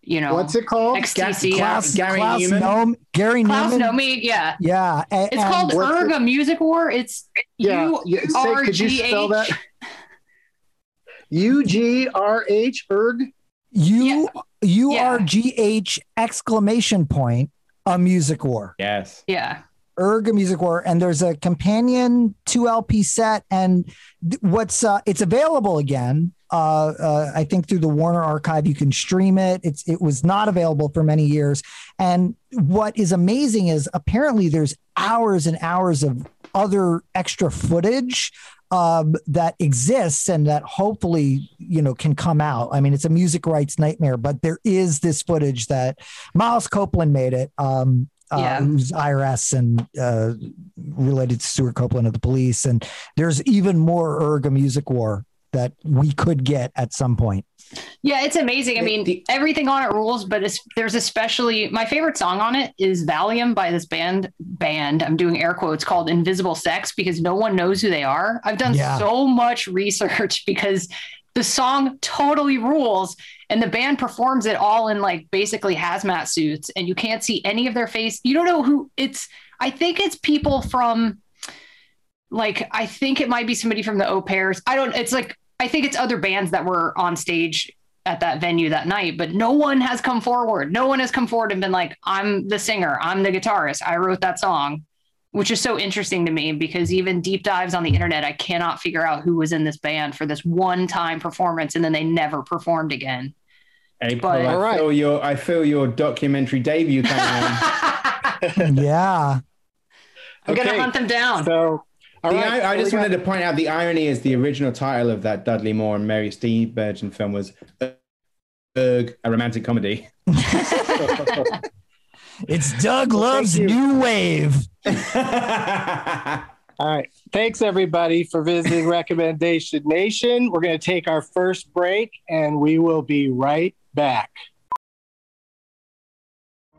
you know, What's it called? XTC. Klaus, Gary Klaus Numan? Noem- Gary Klaus Numan. Nomi, yeah. Yeah. a- It's and- called what's Urgh, it- music war. It's Yeah, U yeah, say- could you spell that? H. U G R H urgh. U U Yeah. R G H exclamation point a music war. Yes. Yeah. Urgh a music war, and there's a companion two LP set, and th- what's uh, it's available again. Uh, uh, I think through the Warner Archive, you can stream it. It's it was not available for many years, and what is amazing is apparently there's hours and hours of other extra footage um, that exists and that hopefully you know can come out. I mean, it's a music rights nightmare, but there is this footage that Miles Copeland made it. Um, uh, Yeah. who's IRS and uh, related to Stewart Copeland of the police, and there's even more Urgh a music war that we could get at some point. Yeah, it's amazing. I The- mean, the- everything on it rules, but it's, there's especially my favorite song on it is Valium by this band. Band, I'm doing air quotes called Invisible Sex because no one knows who they are. I've done Yeah. so much research because the song totally rules, and the band performs it all in like basically hazmat suits, and you can't see any of their face. You don't know who it's. I think it's people from like I think it might be somebody from the Au Pairs. I don't. It's like I think it's other bands that were on stage at that venue that night, but no one has come forward. No one has come forward and been like, "I'm the singer. I'm the guitarist. I wrote that song," which is so interesting to me because even deep dives on the internet, I cannot figure out who was in this band for this one time performance, and then they never performed again. April, But- I All right. feel your I feel your documentary debut coming on. yeah. I'm gonna hunt them down. So, all The right, i- I just wanted got- to point out the irony is the original title of that Dudley Moore and Mary Steenburgen film was Urgh, a romantic comedy. It's Doug Love's new wave. All right. Thanks, everybody, for visiting Recommendation Nation. We're going to take our first break and we will be right back.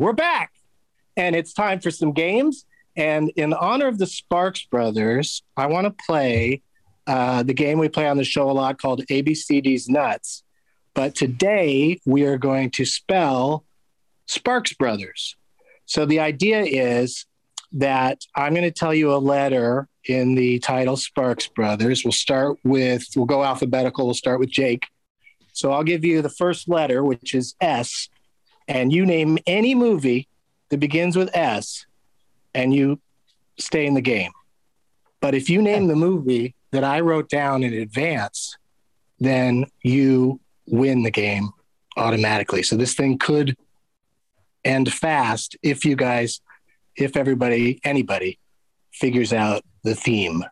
We're back and it's time for some games. And in honor of the Sparks brothers, I want to play uh, the game we play on the show a lot called ABCD's Nuts. But today we are going to spell Sparks Brothers. So the idea is that I'm going to tell you a letter in the title Sparks Brothers. We'll start with, we'll go alphabetical. We'll start with Jake. So I'll give you the first letter, which is S, and you name any movie that begins with S, and you stay in the game. But if you name the movie that I wrote down in advance, then you win the game automatically. So this thing could end fast if you guys, if everybody, anybody figures out the theme.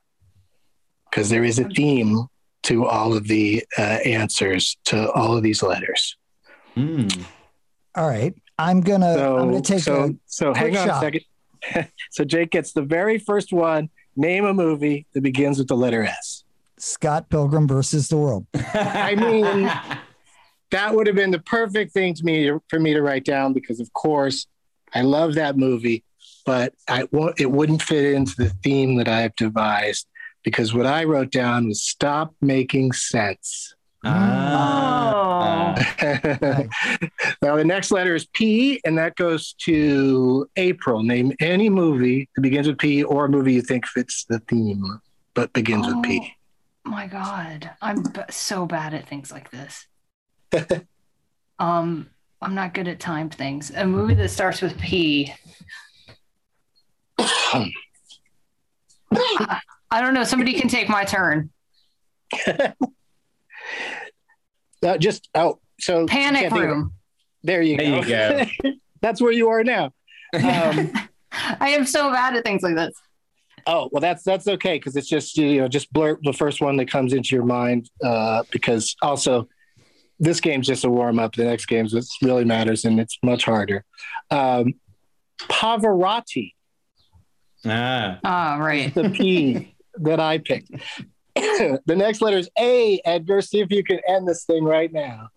Because there is a theme to all of the uh, answers to all of these letters. Mm. All right. I'm gonna So, I'm gonna take so, a so hang on shot. a second. so Jake gets the very first one. Name a movie that begins with the letter S. Scott Pilgrim versus the World. I mean, that would have been the perfect thing to me for me to write down because, of course, I love that movie, but I wo- it wouldn't fit into the theme that I've devised because what I wrote down was stop making sense. Ah. now the next letter is P, and that goes to April. Name any movie that begins with P or a movie you think fits the theme but begins with P. Oh my god, I'm b- so bad at things like this. um, I'm not good at time things. A movie that starts with P. I I don't know. Somebody can take my turn. Uh, just oh, so Panic can't think of- Room. There you There go. you That's where you are now. Um, I am so bad at things like this. Oh well, that's that's okay because it's just you know just blurt the first one that comes into your mind uh, because also this game's just a warm up. The next game's what really matters and it's much harder. Um, Pavarotti, Ah. Ah, right. the P that I picked. the next letter is A. Edgar, see if you can end this thing right now.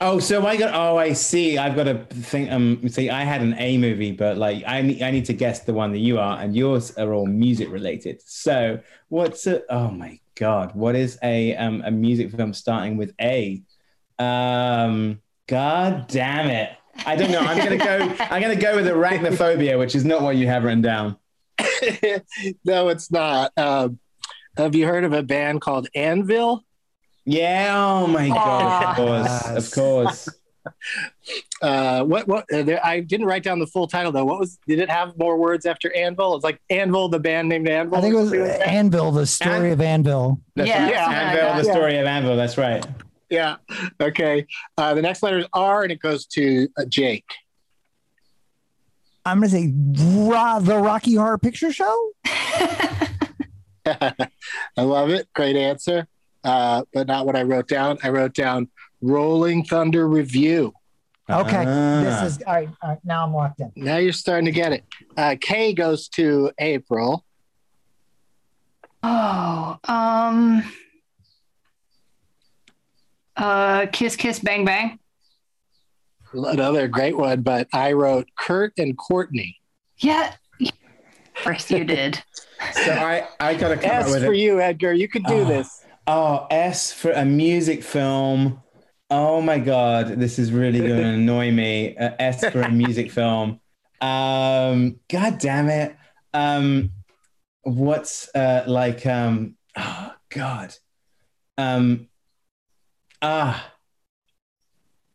Oh, so I got. Oh, I see. I've got to think. Um, see, I had an A movie, but like, I need, I need to guess the one that you are, and yours are all music related. So, what's a? Oh my god, what is a um a music film starting with A? Um, god damn it! I don't know. I'm gonna go. I'm gonna go with arachnophobia, which is not what you have written down. no, it's not. Um, have you heard of a band called Anvil? Yeah. Oh my god. Of course. Yes. Of course. Uh, what what uh, there, I didn't write down the full title though. What was did it have more words after Anvil? It's like Anvil, the band named Anvil. I think it was Something like that? Anvil, the story of Anvil. That's Yeah, right. something like Anvil, the that. story of Anvil. That's right. Yeah. Okay. Uh, the next letter is R, and it goes to uh, Jake. I'm going to say Ra- the Rocky Horror Picture Show. I love it. Great answer. Uh, but not what I wrote down. I wrote down Rolling Thunder Revue. Okay, Ah. this is all right, all right. Now I'm locked in. Now you're starting to get it. Uh, K goes to April. Oh, um, uh, Kiss Kiss Bang Bang. Another great one, but I wrote Kurt and Courtney. Yeah. First, you did. So I, I gotta come S for it. you, Edgar. You could do Oh. this. Oh, S for a music film. Oh my god, this is really going to annoy me. Uh, S for a music film. Um, god damn it. Um, what's uh like um? Oh god. Um. Ah.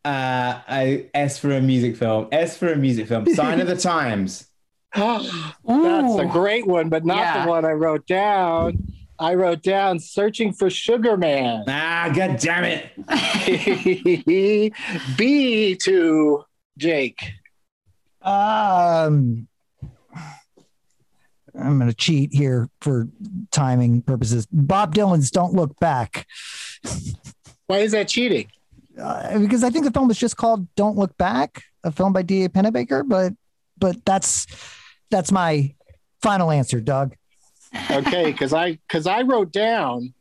Uh, I S for a music film. S for a music film. Sign of the Times. Oh that's a great one, but not Yeah. the one I wrote down. I wrote down Searching for Sugar Man. Ah, god damn it. B to Jake. Um, I'm going to cheat here for timing purposes. Bob Dylan's "Don't Look Back," Why is that cheating? uh, because I think the film was just called "Don't Look Back," a film by D.A. Pennebaker. But but that's that's my final answer, Doug. Okay, because I because I wrote down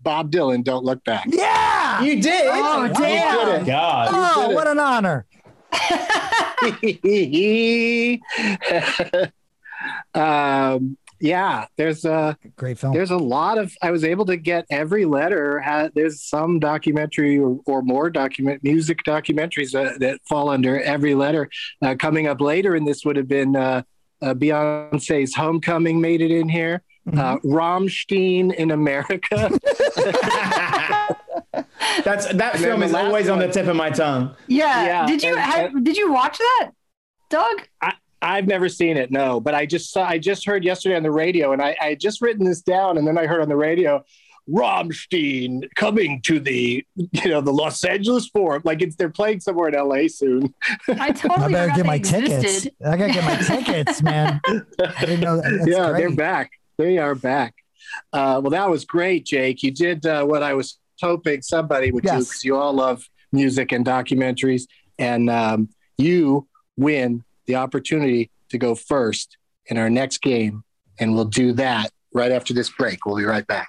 Bob Dylan. Don't look back. Yeah. You did. Oh, You damn. did it. God. Oh, did it. what an honor! um, yeah, there's a Great film. there's a lot of. I was able to get every letter. Ha- There's some documentary or, or more document music documentaries that, that fall under every letter. Uh, coming up later, and this would have been uh, uh, Beyonce's "Homecoming" made it in here. Uh, Rammstein in America. That's that then film is last always on the tip of my tongue. Yeah. Yeah, Did you and- have, did you watch that, Doug? I've never seen it, no, but I just saw, I just heard yesterday on the radio, and I, I had just written this down, and then I heard on the radio, Rammstein coming to the you know the Los Angeles Forum, like it's they're playing somewhere in L.A. soon. I totally I better get they my tickets. I gotta get my tickets, man. I didn't know that. That's yeah, great. they're back. They are back. Uh, well, that was great, Jake. You did uh, what I was hoping somebody would do because you all love music and documentaries, and um, you win the opportunity to go first in our next game, and we'll do that right after this break. We'll be right back.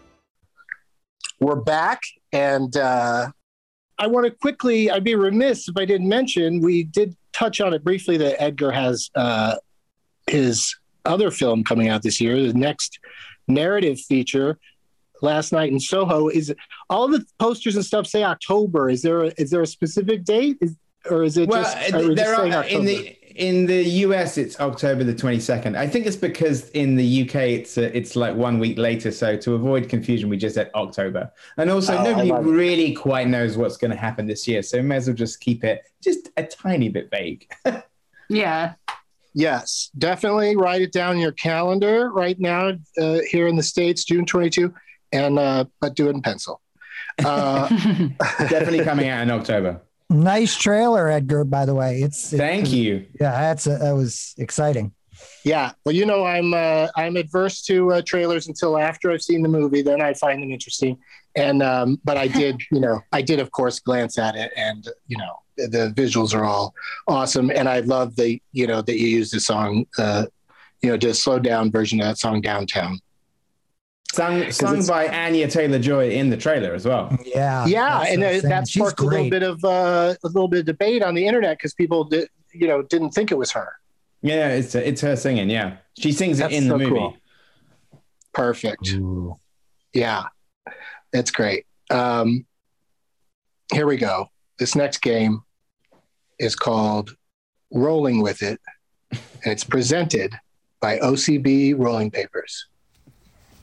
We're back, and uh, I want to quickly. I'd be remiss if I didn't mention we did touch on it briefly that Edgar has uh, his other film coming out this year. The next narrative feature, Last Night in Soho, is all the posters and stuff say October. Is there a, is there a specific date, is, or is it Well, just, uh, are we there just saying are in October? the in the US it's October the 22nd. I think it's because in the UK it's uh, it's like one week later. So to avoid confusion, we just said October. And also Oh, nobody love it. really quite knows what's going to happen this year, so we may as well just keep it just a tiny bit vague. Yeah. Yes, definitely write it down in your calendar right now uh, here in the States, June 22, and uh, but do it in pencil. Uh, Definitely coming out in October. Nice trailer, Edgar. By the way, it's Thank you. Yeah, that's a, that was exciting. yeah, well, you know, I'm uh, I'm adverse to uh, trailers until after I've seen the movie. Then I find them interesting, and um, but I did, you know, I did of course glance at it, and you know, the, the visuals are all awesome, and I love the you know that you use the song, uh, you know, just slow down version of that song downtown. Sung, sung by Anya Taylor Joy in the trailer as well. Yeah, yeah, that's and what I'm uh, saying. that She's sparked a little bit of uh, a little bit of debate on the internet because people did, you know, didn't think it was her. Yeah, it's it's her singing. Yeah, she sings it That's in the movie. cool. Perfect. Yeah, that's great. Um, here we go. This next game is called Rolling with It, and it's presented by OCB Rolling Papers.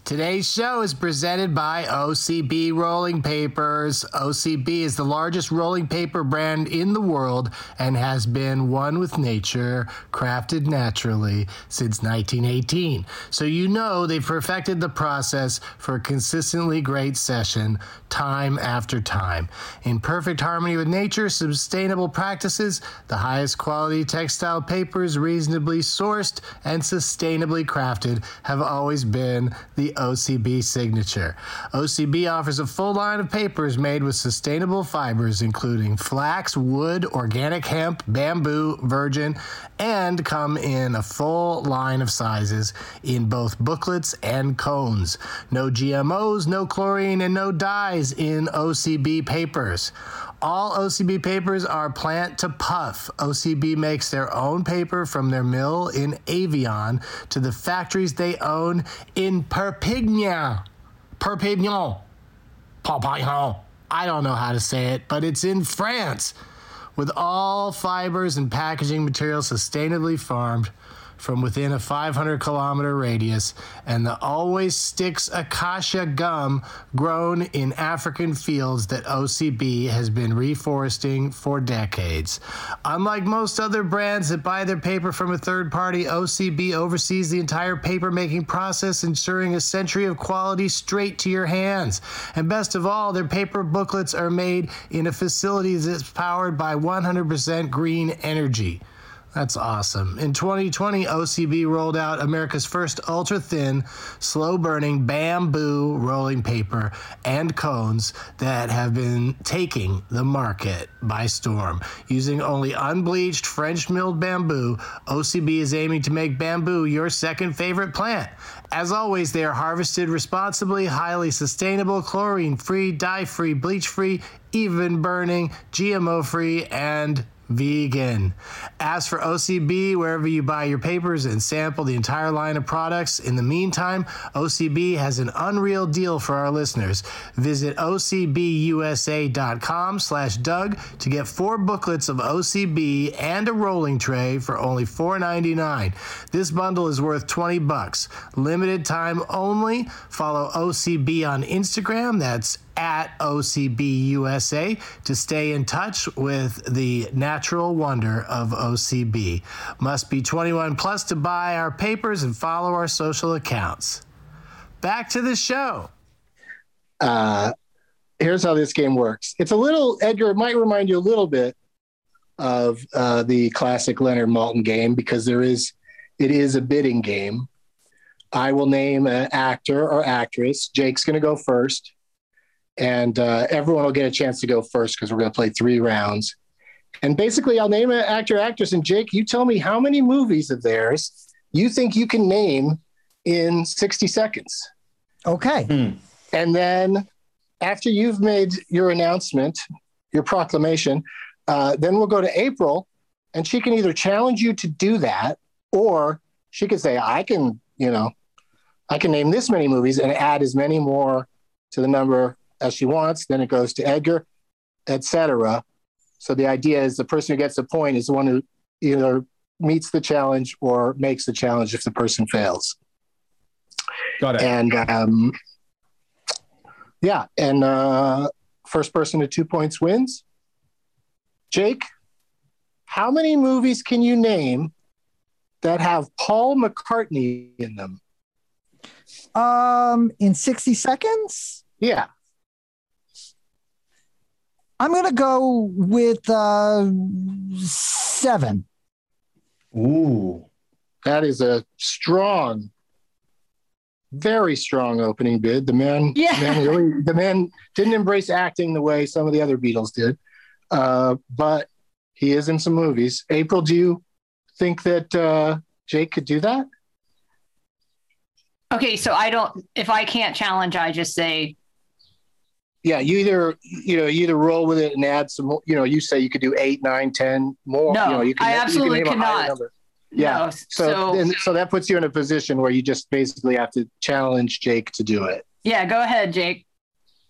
Today's show is presented by OCB Rolling Papers. OCB is the largest rolling paper brand in the world and has been one with nature, crafted naturally since 1918. So you know they've perfected the process for a consistently great session time after time. In perfect harmony with nature, sustainable practices, the highest quality textile papers, reasonably sourced and sustainably crafted, have always been the OCB signature. OCB offers a full line of papers made with sustainable fibers, including flax, wood, organic hemp, bamboo, virgin, and come in a full line of sizes in both booklets and cones. No GMOs, no chlorine, and no dyes in OCB papers. All OCB papers are plant to puff. OCB makes their own paper from their mill in Avion to the factories they own in Perpignan. Perpignan. Perpignan. I don't know how to say it, but it's in France. With all fibers and packaging materials sustainably farmed from within a 500 kilometer radius, and the always sticks acacia gum grown in African fields that OCB has been reforesting for decades. Unlike most other brands that buy their paper from a third party, OCB oversees the entire paper making process, ensuring a century of quality straight to your hands. And best of all, their paper booklets are made in a facility that's powered by 100% green energy. That's awesome. In 2020, OCB rolled out America's first ultra thin, slow burning bamboo rolling paper and cones that have been taking the market by storm. Using only unbleached French milled bamboo, OCB is aiming to make bamboo your second favorite plant. As always, they are harvested responsibly, highly sustainable, chlorine free, dye free, bleach free, even burning, GMO free, and vegan. Ask for OCB wherever you buy your papers and sample the entire line of products. In the meantime, OCB has an unreal deal for our listeners. Visit ocbusa.com slash Doug to get four booklets of OCB and a rolling tray for only $4.99. This bundle is worth 20 bucks. Limited time only. Follow OCB on Instagram. That's at OCB USA to stay in touch with the natural wonder of OCB. Must be 21 plus to buy our papers and follow our social accounts. Back to the show. Uh, here's how this game works. It's a little Edgar. It might remind you a little bit of uh, the classic Leonard Maltin game because there is it is a bidding game. I will name an actor or actress. Jake's going to go first, and uh, everyone will get a chance to go first because we're going to play three rounds. And basically, I'll name an actor, actress, and Jake, you tell me how many movies of theirs you think you can name in 60 seconds. Okay. And then after you've made your announcement, your proclamation, uh, then we'll go to April and she can either challenge you to do that or she could say, I can, you know, I can name this many movies and add as many more to the number as she wants. Then it goes to Edgar, etc. So the idea is the person who gets the point is the one who either meets the challenge or makes the challenge if the person fails. Got it. And um, yeah, and uh, first person to two points wins. Jake, how many movies can you name that have Paul McCartney in them? Um, in 60 seconds, Yeah. I'm gonna go with uh seven. Ooh. That is a strong, very strong opening bid. The man, Yeah. the man really, the man didn't embrace acting the way some of the other Beatles did, uh, but he is in some movies. April, do you think that uh, Jake could do that? Okay, so I don't. If I can't challenge, I just say Yeah, you either you know you either roll with it and add some. more. You know, you say you could do eight, nine, ten more. No, you know, you can, I you can absolutely name a higher cannot. Yeah. No, so so- then, so that puts you in a position where you just basically have to challenge Jake to do it. Yeah, go ahead, Jake.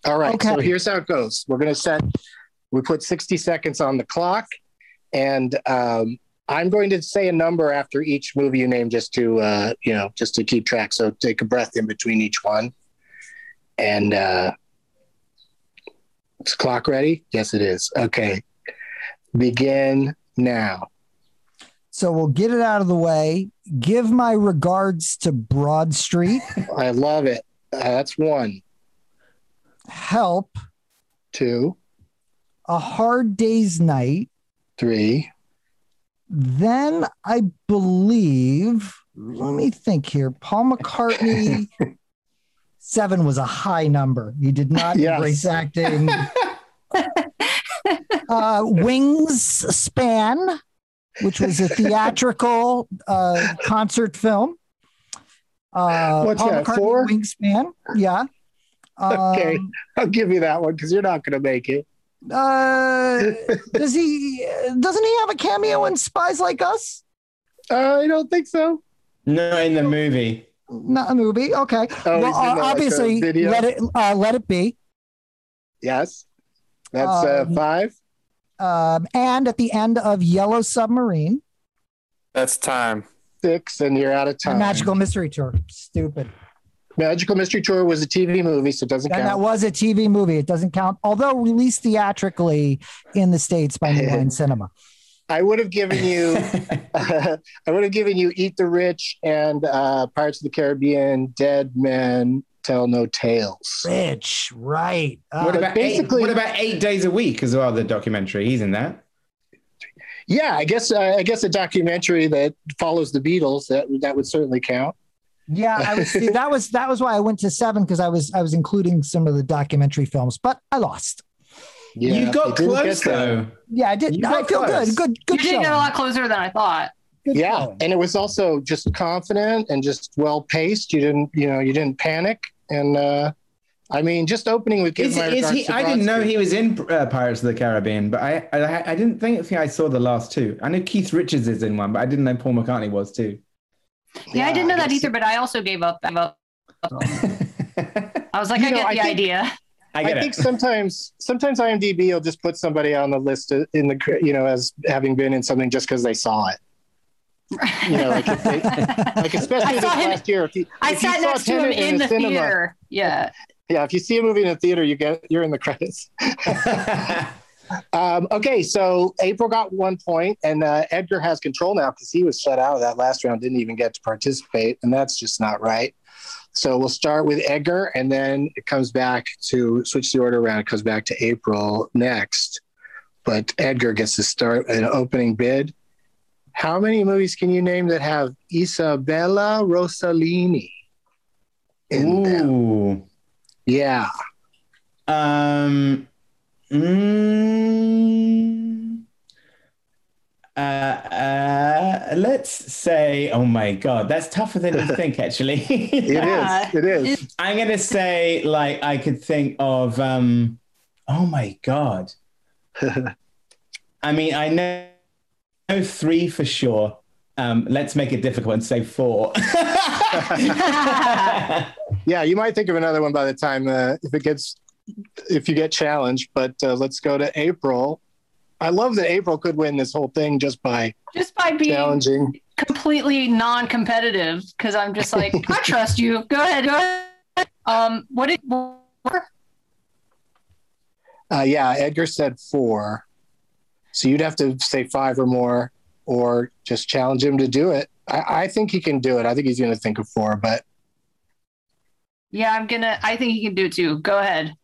All right. So here's how it goes. We're going to set, we put 60 seconds on the clock. And um, I'm going to say a number after each movie you name just to, uh, you know, just to keep track. So take a breath in between each one. And uh, the clock ready? Yes, it is. Okay. Begin now. So we'll get it out of the way. Give my regards to Broad Street. I love it. Uh, that's one, Help. two, A Hard Day's Night. three. Then I believe, let me think here. Paul McCartney, seven was a high number. He did not Yes. embrace acting. uh, Wings Span, which was a theatrical uh, concert film. Uh, What's Paul that, McCartney, four? Wingspan, yeah. Okay. Um, I'll give you that one because you're not going to make it. uh, does he? Doesn't he have a cameo in Spies Like Us? Uh, I don't think so. No, in the movie. Not a movie. Okay. Oh, well, he's in the, uh, obviously, the let it uh, let it be. Yes. That's uh, Um, five. Um, and at the end of Yellow Submarine, That's time. Six, and you're out of the time. Magical Mystery Tour. Stupid. Magical Mystery Tour was a TV movie, so it doesn't count. And that was a TV movie. It doesn't count, although released theatrically in the states by New Line Cinema. I would have given you, I would have given you Eat the Rich and uh, Pirates of the Caribbean, Dead Men Tell No Tales. Rich, right? what Uh, about basically- eight, what about eight days a week as well? The documentary, he's in that. Yeah, I guess uh, I guess a documentary that follows the Beatles that that would certainly count. yeah, I was, see, that was that was why I went to seven because I was I was including some of the documentary films, but I lost. Yeah, you got close though. Yeah, I did. You I feel close. good. Good. You did get a lot closer than I thought. Good yeah showing. and it was also just confident and just well paced you didn't you know you didn't panic and uh i mean just opening with Give Is, is he? I didn't know he was in uh, Pirates of the Caribbean, but I, I I didn't think, think I saw the last two. I know Keith Richards is in one, but I didn't know Paul McCartney was too. Yeah, I didn't know that either, but I also gave up. Gave up. I was like, You I know, get I the think- idea. I I, think it. sometimes sometimes imdb will just put somebody on the list in the you know as having been in something just because they saw it you know like, if they, like especially I this saw him- last year if you, I if you sat saw next to him Tenet in the cinema- theater. Yeah. yeah if you see a movie in a theater you get you're in the credits Um, okay, so April got one point, and uh, Edgar has control now because he was shut out of that last round, didn't even get to participate, and that's just not right. So we'll start with Edgar, and then it comes back to switch the order around. It comes back to April next, but Edgar gets to start an opening bid. How many movies can you name that have Isabella Rossellini in them? Yeah. Um. mm, uh, uh, let's say, oh my god, that's tougher than you think. Actually, It is. It is. I'm gonna say, like, I could think of. um Oh my god. I mean, I know, know three for sure. Um, let's make it difficult and say four. Yeah, you might think of another one by the time uh, if it gets if you get challenged. But uh, let's go to April. I love that April could win this whole thing just by Just by being challenging. completely non-competitive, because I'm just like, I trust you. Go ahead. Go ahead. Um, what did? Uh, yeah, Edgar said four, so you'd have to say five or more, or just challenge him to do it. I, I think he can do it. I think he's going to think of four, but Yeah, I'm gonna. I think he can do it too. Go ahead.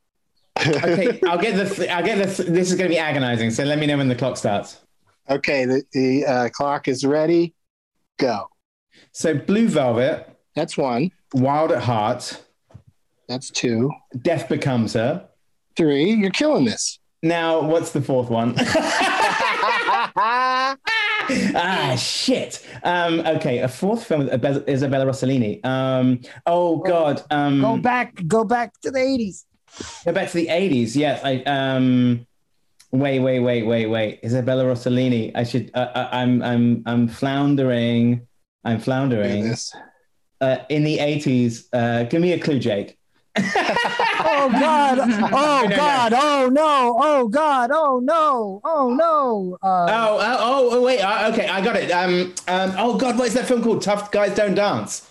Okay, I'll get the. Th- I'll get the. Th- this is going to be agonizing. So let me know when the clock starts. okay, the, the uh, clock is ready. Go. So Blue Velvet. That's one. Wild at Heart. That's two. Death Becomes Her. Three. You're killing this. Now, what's the fourth one? ah, shit. Um, okay, a fourth film with Isabella- Isabella Rossellini. Um, oh God. Um, Go back, go back to the eighties. Go back to the eighties. Yes. I. Um, wait, wait, wait, wait, wait. Isabella Rossellini. I should. Uh, uh, I'm. I'm. I'm floundering. I'm floundering. Uh, in the eighties. Uh, give me a clue, Jake. Oh God! Oh God! Oh no! Oh God! Oh no! Oh no! Uh, Oh, oh, oh, wait. Uh, okay, I got it. Um, um, oh God, what is that film called? Tough Guys Don't Dance.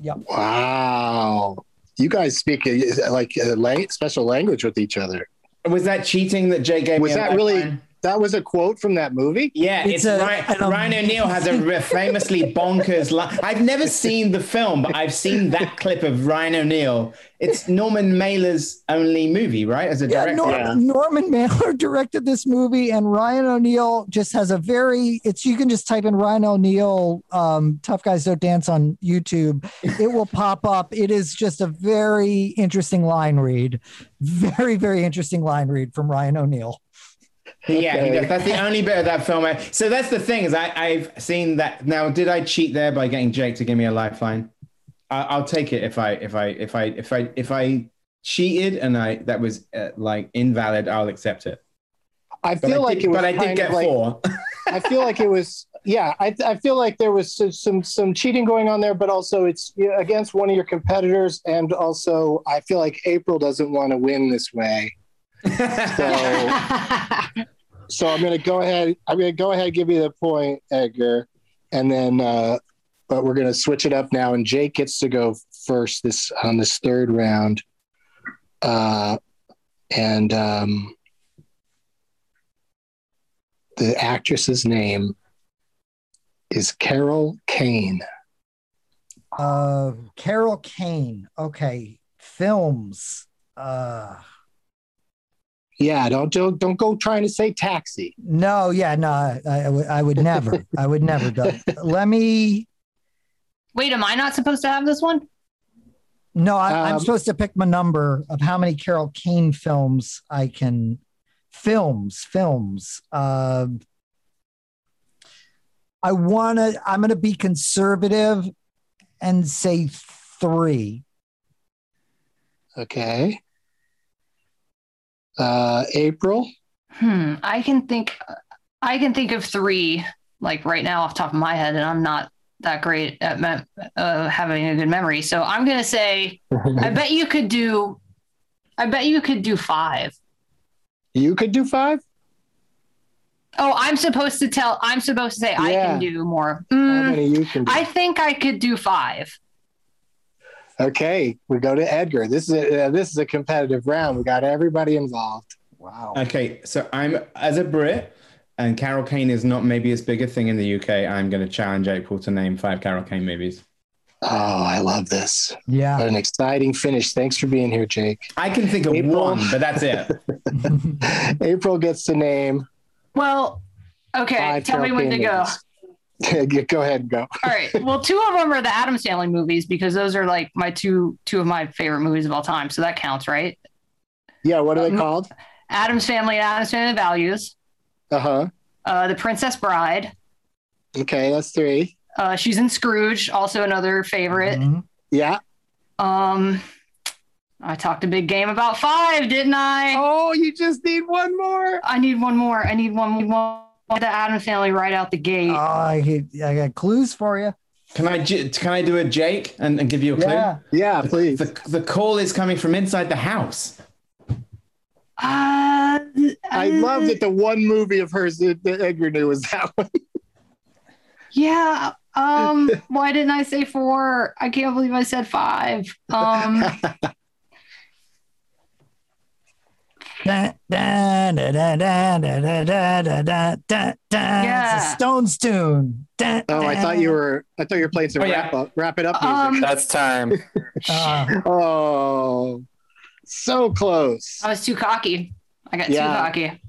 Yeah. Wow. You guys speak uh, like a lang- special language with each other. Was that cheating that Jay gave Was me? a that really? lifeline? That was a quote from that movie. Yeah, it's, Ryan, Ryan O'Neal has a famously bonkers line. I've never seen the film, but I've seen that clip of Ryan O'Neal. It's Norman Mailer's only movie, right? As a yeah, director. Nor- Norman Mailer directed this movie, and Ryan O'Neal just has a very. It's you can just type in Ryan O'Neal, um, "Tough Guys Don't Dance" on YouTube. It will pop up. It is just a very interesting line read. Very, very interesting line read from Ryan O'Neal. Yeah, he does. that's the only bit of that film. I, so that's the thing is, I, I've seen that. Now, did I cheat there by getting Jake to give me a lifeline? I, I'll take it if I if I if I if I if I cheated and I that was uh, like invalid. I'll accept it. I But feel I like did- it was but I did get like, four. I feel like it was. Yeah, I, I feel like there was some, some some cheating going on there, but also it's against one of your competitors, and also I feel like April doesn't want to win this way. So, so I'm to go ahead. I'm to go ahead and give you the point, Edgar, and then, uh, but we're to switch it up now, and Jake gets to go first this on this third round, uh, and um, the actress's name is Carol Kane. Uh, Carol Kane. Okay, films. Uh, Yeah, don't don't don't go trying to say taxi. no, yeah, no, I, I, would- I would never. I would never. Doug. Let me. Wait, am I not supposed to have this one? No, I, I'm Um, supposed to pick my number of how many Carol Kane films I can. Films, films. Um I want to. I'm going to be conservative and say three. Okay. Uh, April. Hmm. I can think. I can think of three like right now off the top of my head, and I'm not that great at me- uh, having a good memory. So I'm gonna say. I bet you could do. I bet you could do five. You could do five. Oh, I'm supposed to tell. I'm supposed to say I can do more. How Mm, many you can do? I think I could do five. Okay, we go to Edgar. This is a, uh, this is a competitive round. We got everybody involved. Wow. Okay, so I'm as a Brit, and Carol Kane is not maybe as big a thing in the UK. I'm going to challenge April to name five Carol Kane movies. Oh, I love this. Yeah. What an exciting finish. Thanks for being here, Jake. I can think of April. one, but that's it. April gets the name. Well, okay. Five tell me when to go. go. go ahead and go. All right. Well, two of them are the Addams Family movies because those are like my two two of my favorite movies of all time. So that counts, right? Yeah, what are they Um, called? Addams Family and Addams Family Values. Uh-huh. Uh, the Princess Bride. Okay, that's three. Uh, she's in Scrooge, also another favorite. Yeah. Um, I talked a big game about five, didn't I? Oh, you just need one more. I need one more. I need one more. The Adam Family right out the gate. Oh, I, I got clues for you. Can I can I do a Jake and, and give you a clue? Yeah. Yeah, please. The, the call is coming from inside the house. Uh, I love that the one movie of hers that, that Edgar knew was that one. Yeah. Um, why didn't I say four? I can't believe I said five. Um, Da, da, da, da, da, da, da, da, da, da, da, da. Yeah. It's a Stones tune. Da, Oh, I thought you were. I thought you were playing some Oh, yeah. wrap up, wrap it up music. Um, That's time. Uh, oh, so close. I was too cocky. I got Yeah. too cocky.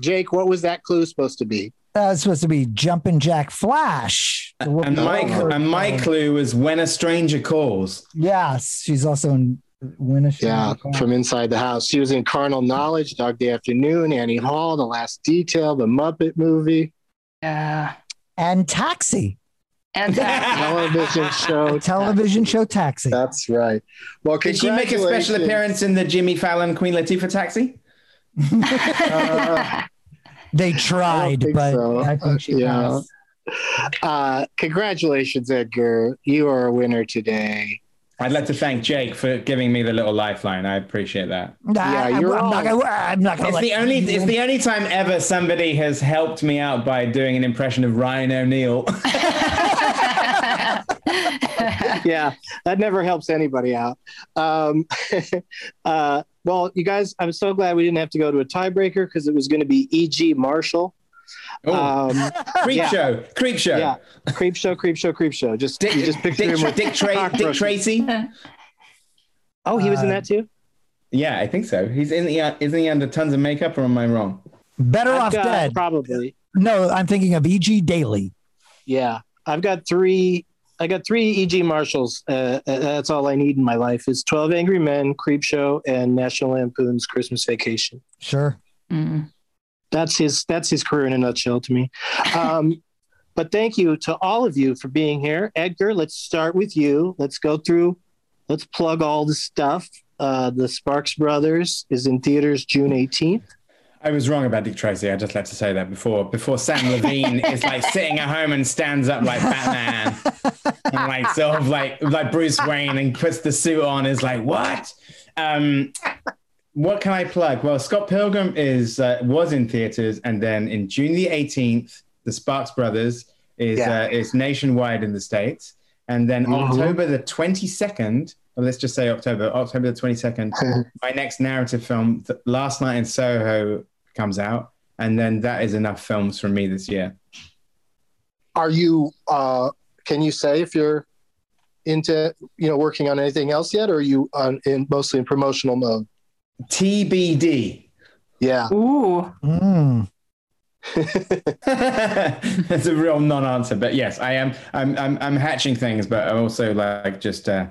Jake, what was that clue supposed to be? that was supposed to be Jumpin' Jack Flash. And my and my clue was when a stranger calls. Yes, she's also in When a Yeah, from inside the house. She was in Carnal Knowledge, Dog Day Afternoon, Annie Hall, The Last Detail, The Muppet Movie, Yeah. and Taxi, And television show. television show Taxi. That's right. Well, Did she make a special appearance in the Jimmy Fallon Queen Latifah taxi? Uh, They tried, think but so. I think she Yeah. uh, congratulations, Edgar. You are a winner today. I'd like to thank Jake for giving me the little lifeline. I appreciate that. Nah, Yeah, you're I'm, not gonna, I'm not gonna. It's the only you it's the only time ever somebody has helped me out by doing an impression of Ryan O'Neal. yeah, that never helps anybody out. Um, uh, well, you guys, I'm so glad we didn't have to go to a tiebreaker because it was going to be E.G. Marshall. Oh, Um, creep yeah. show, creep show. yeah, creep show, creep show, creep show. Just Dick, you just picture Dick, him with Dick, Tra- Dick. Tracy. Oh, he was in Uh, that too. Yeah, I think so. He's in the uh, isn't he under tons of makeup or am I wrong? Better I've off got- dead. Probably. No, I'm thinking of E.G. Daily. Yeah, I've got three. I got three E.G. Marshalls. Uh, uh, that's all I need in my life is Twelve Angry Men, Creepshow, and National Lampoon's Christmas Vacation. Sure. Mm. That's his. That's his career in a nutshell to me. Um, but thank you to all of you for being here. Edgar, let's start with you. Let's go through. Let's plug all the stuff. Uh, the Sparks Brothers is in theaters June 18th. I was wrong about Dick Tracy. I just like to say that before before Sam Levine is like sitting at home and stands up like Batman and like sort of like like Bruce Wayne and puts the suit on is like what? Um, what can I plug? Well, Scott Pilgrim is uh, was in theaters and then in June the 18th, the Sparks Brothers is Yeah. uh, is nationwide in the states, and then Mhm. October the 22nd. Or let's just say October, October the 22nd, my next narrative film, Th- Last Night in Soho, comes out. And then that is enough films from me this year. Are you? Uh, can you say if you're into you know working on anything else yet, or are you on in mostly in promotional mode? TBD. Yeah. Ooh. Mm. That's a real non-answer, but yes, I am. I'm, I'm, I'm hatching things, but I'm also like just, uh,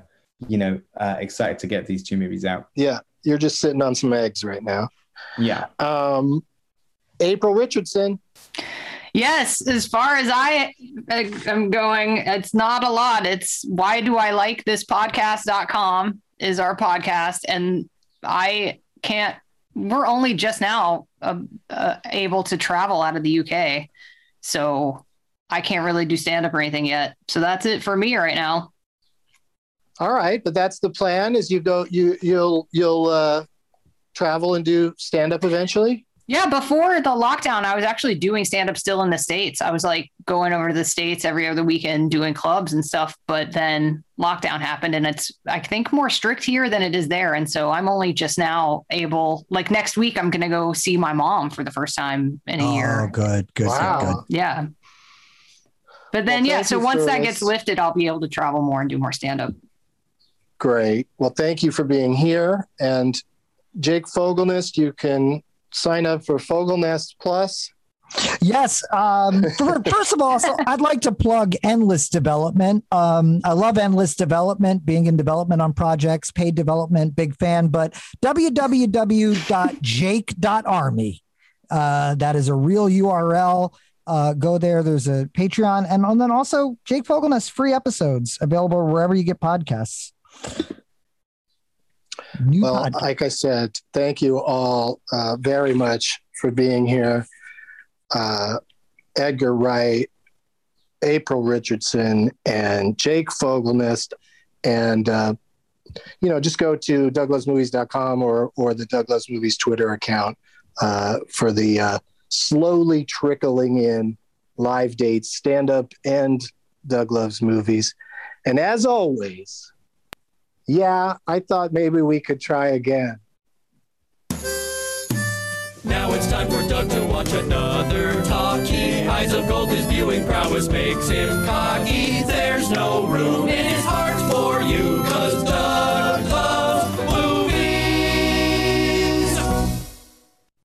you know, uh, excited to get these two movies out. Yeah. You're just sitting on some eggs right now. Yeah. Um, April Richardson. Yes, as far as I am going, it's not a lot. It's why do I like this podcast.com is our podcast. And I can't, we're only just now uh, uh, able to travel out of the UK. So I can't really do stand up or anything yet. So that's it for me right now. All right, but that's the plan. Is you go, you you'll you'll uh, travel and do stand up eventually. Yeah, before the lockdown, I was actually doing stand up still in the States. I was like going over to the States every other weekend doing clubs and stuff. But then lockdown happened and it's, I think, more strict here than it is there. And so I'm only just now able, like next week, I'm going to go see my mom for the first time in a Oh, year. good, good, good, good. Wow. Yeah. But then, Well, yeah, so once that Sterling. gets lifted, I'll be able to travel more and do more stand up. Great. Well, thank you for being here. And Jake Fogelnest, you can sign up for Fogelnest Plus. Yes. Um, first of all, so I'd like to plug Endless Development. Um, I love Endless Development, being in development on projects, paid development, big fan. But www.jake.army. Uh, that is a real URL. Uh, go there. There's a Patreon, and, and then also Jake Fogelnest free episodes available wherever you get podcasts. New well, podcast. like I said, thank you all uh, very much for being here. Uh, Edgar Wright, April Richardson, and Jake Fogelnest. And, uh, you know, just go to douglovesmovies.com or, or the Doug Loves Movies Twitter account uh, for the uh, slowly trickling in live dates, stand up, and Doug Loves Movies. And as always, yeah, I thought maybe we could try again. Now it's time for Doug to watch another talkie. Eyes of gold, his viewing prowess makes him cocky. There's no room in his heart for you, cause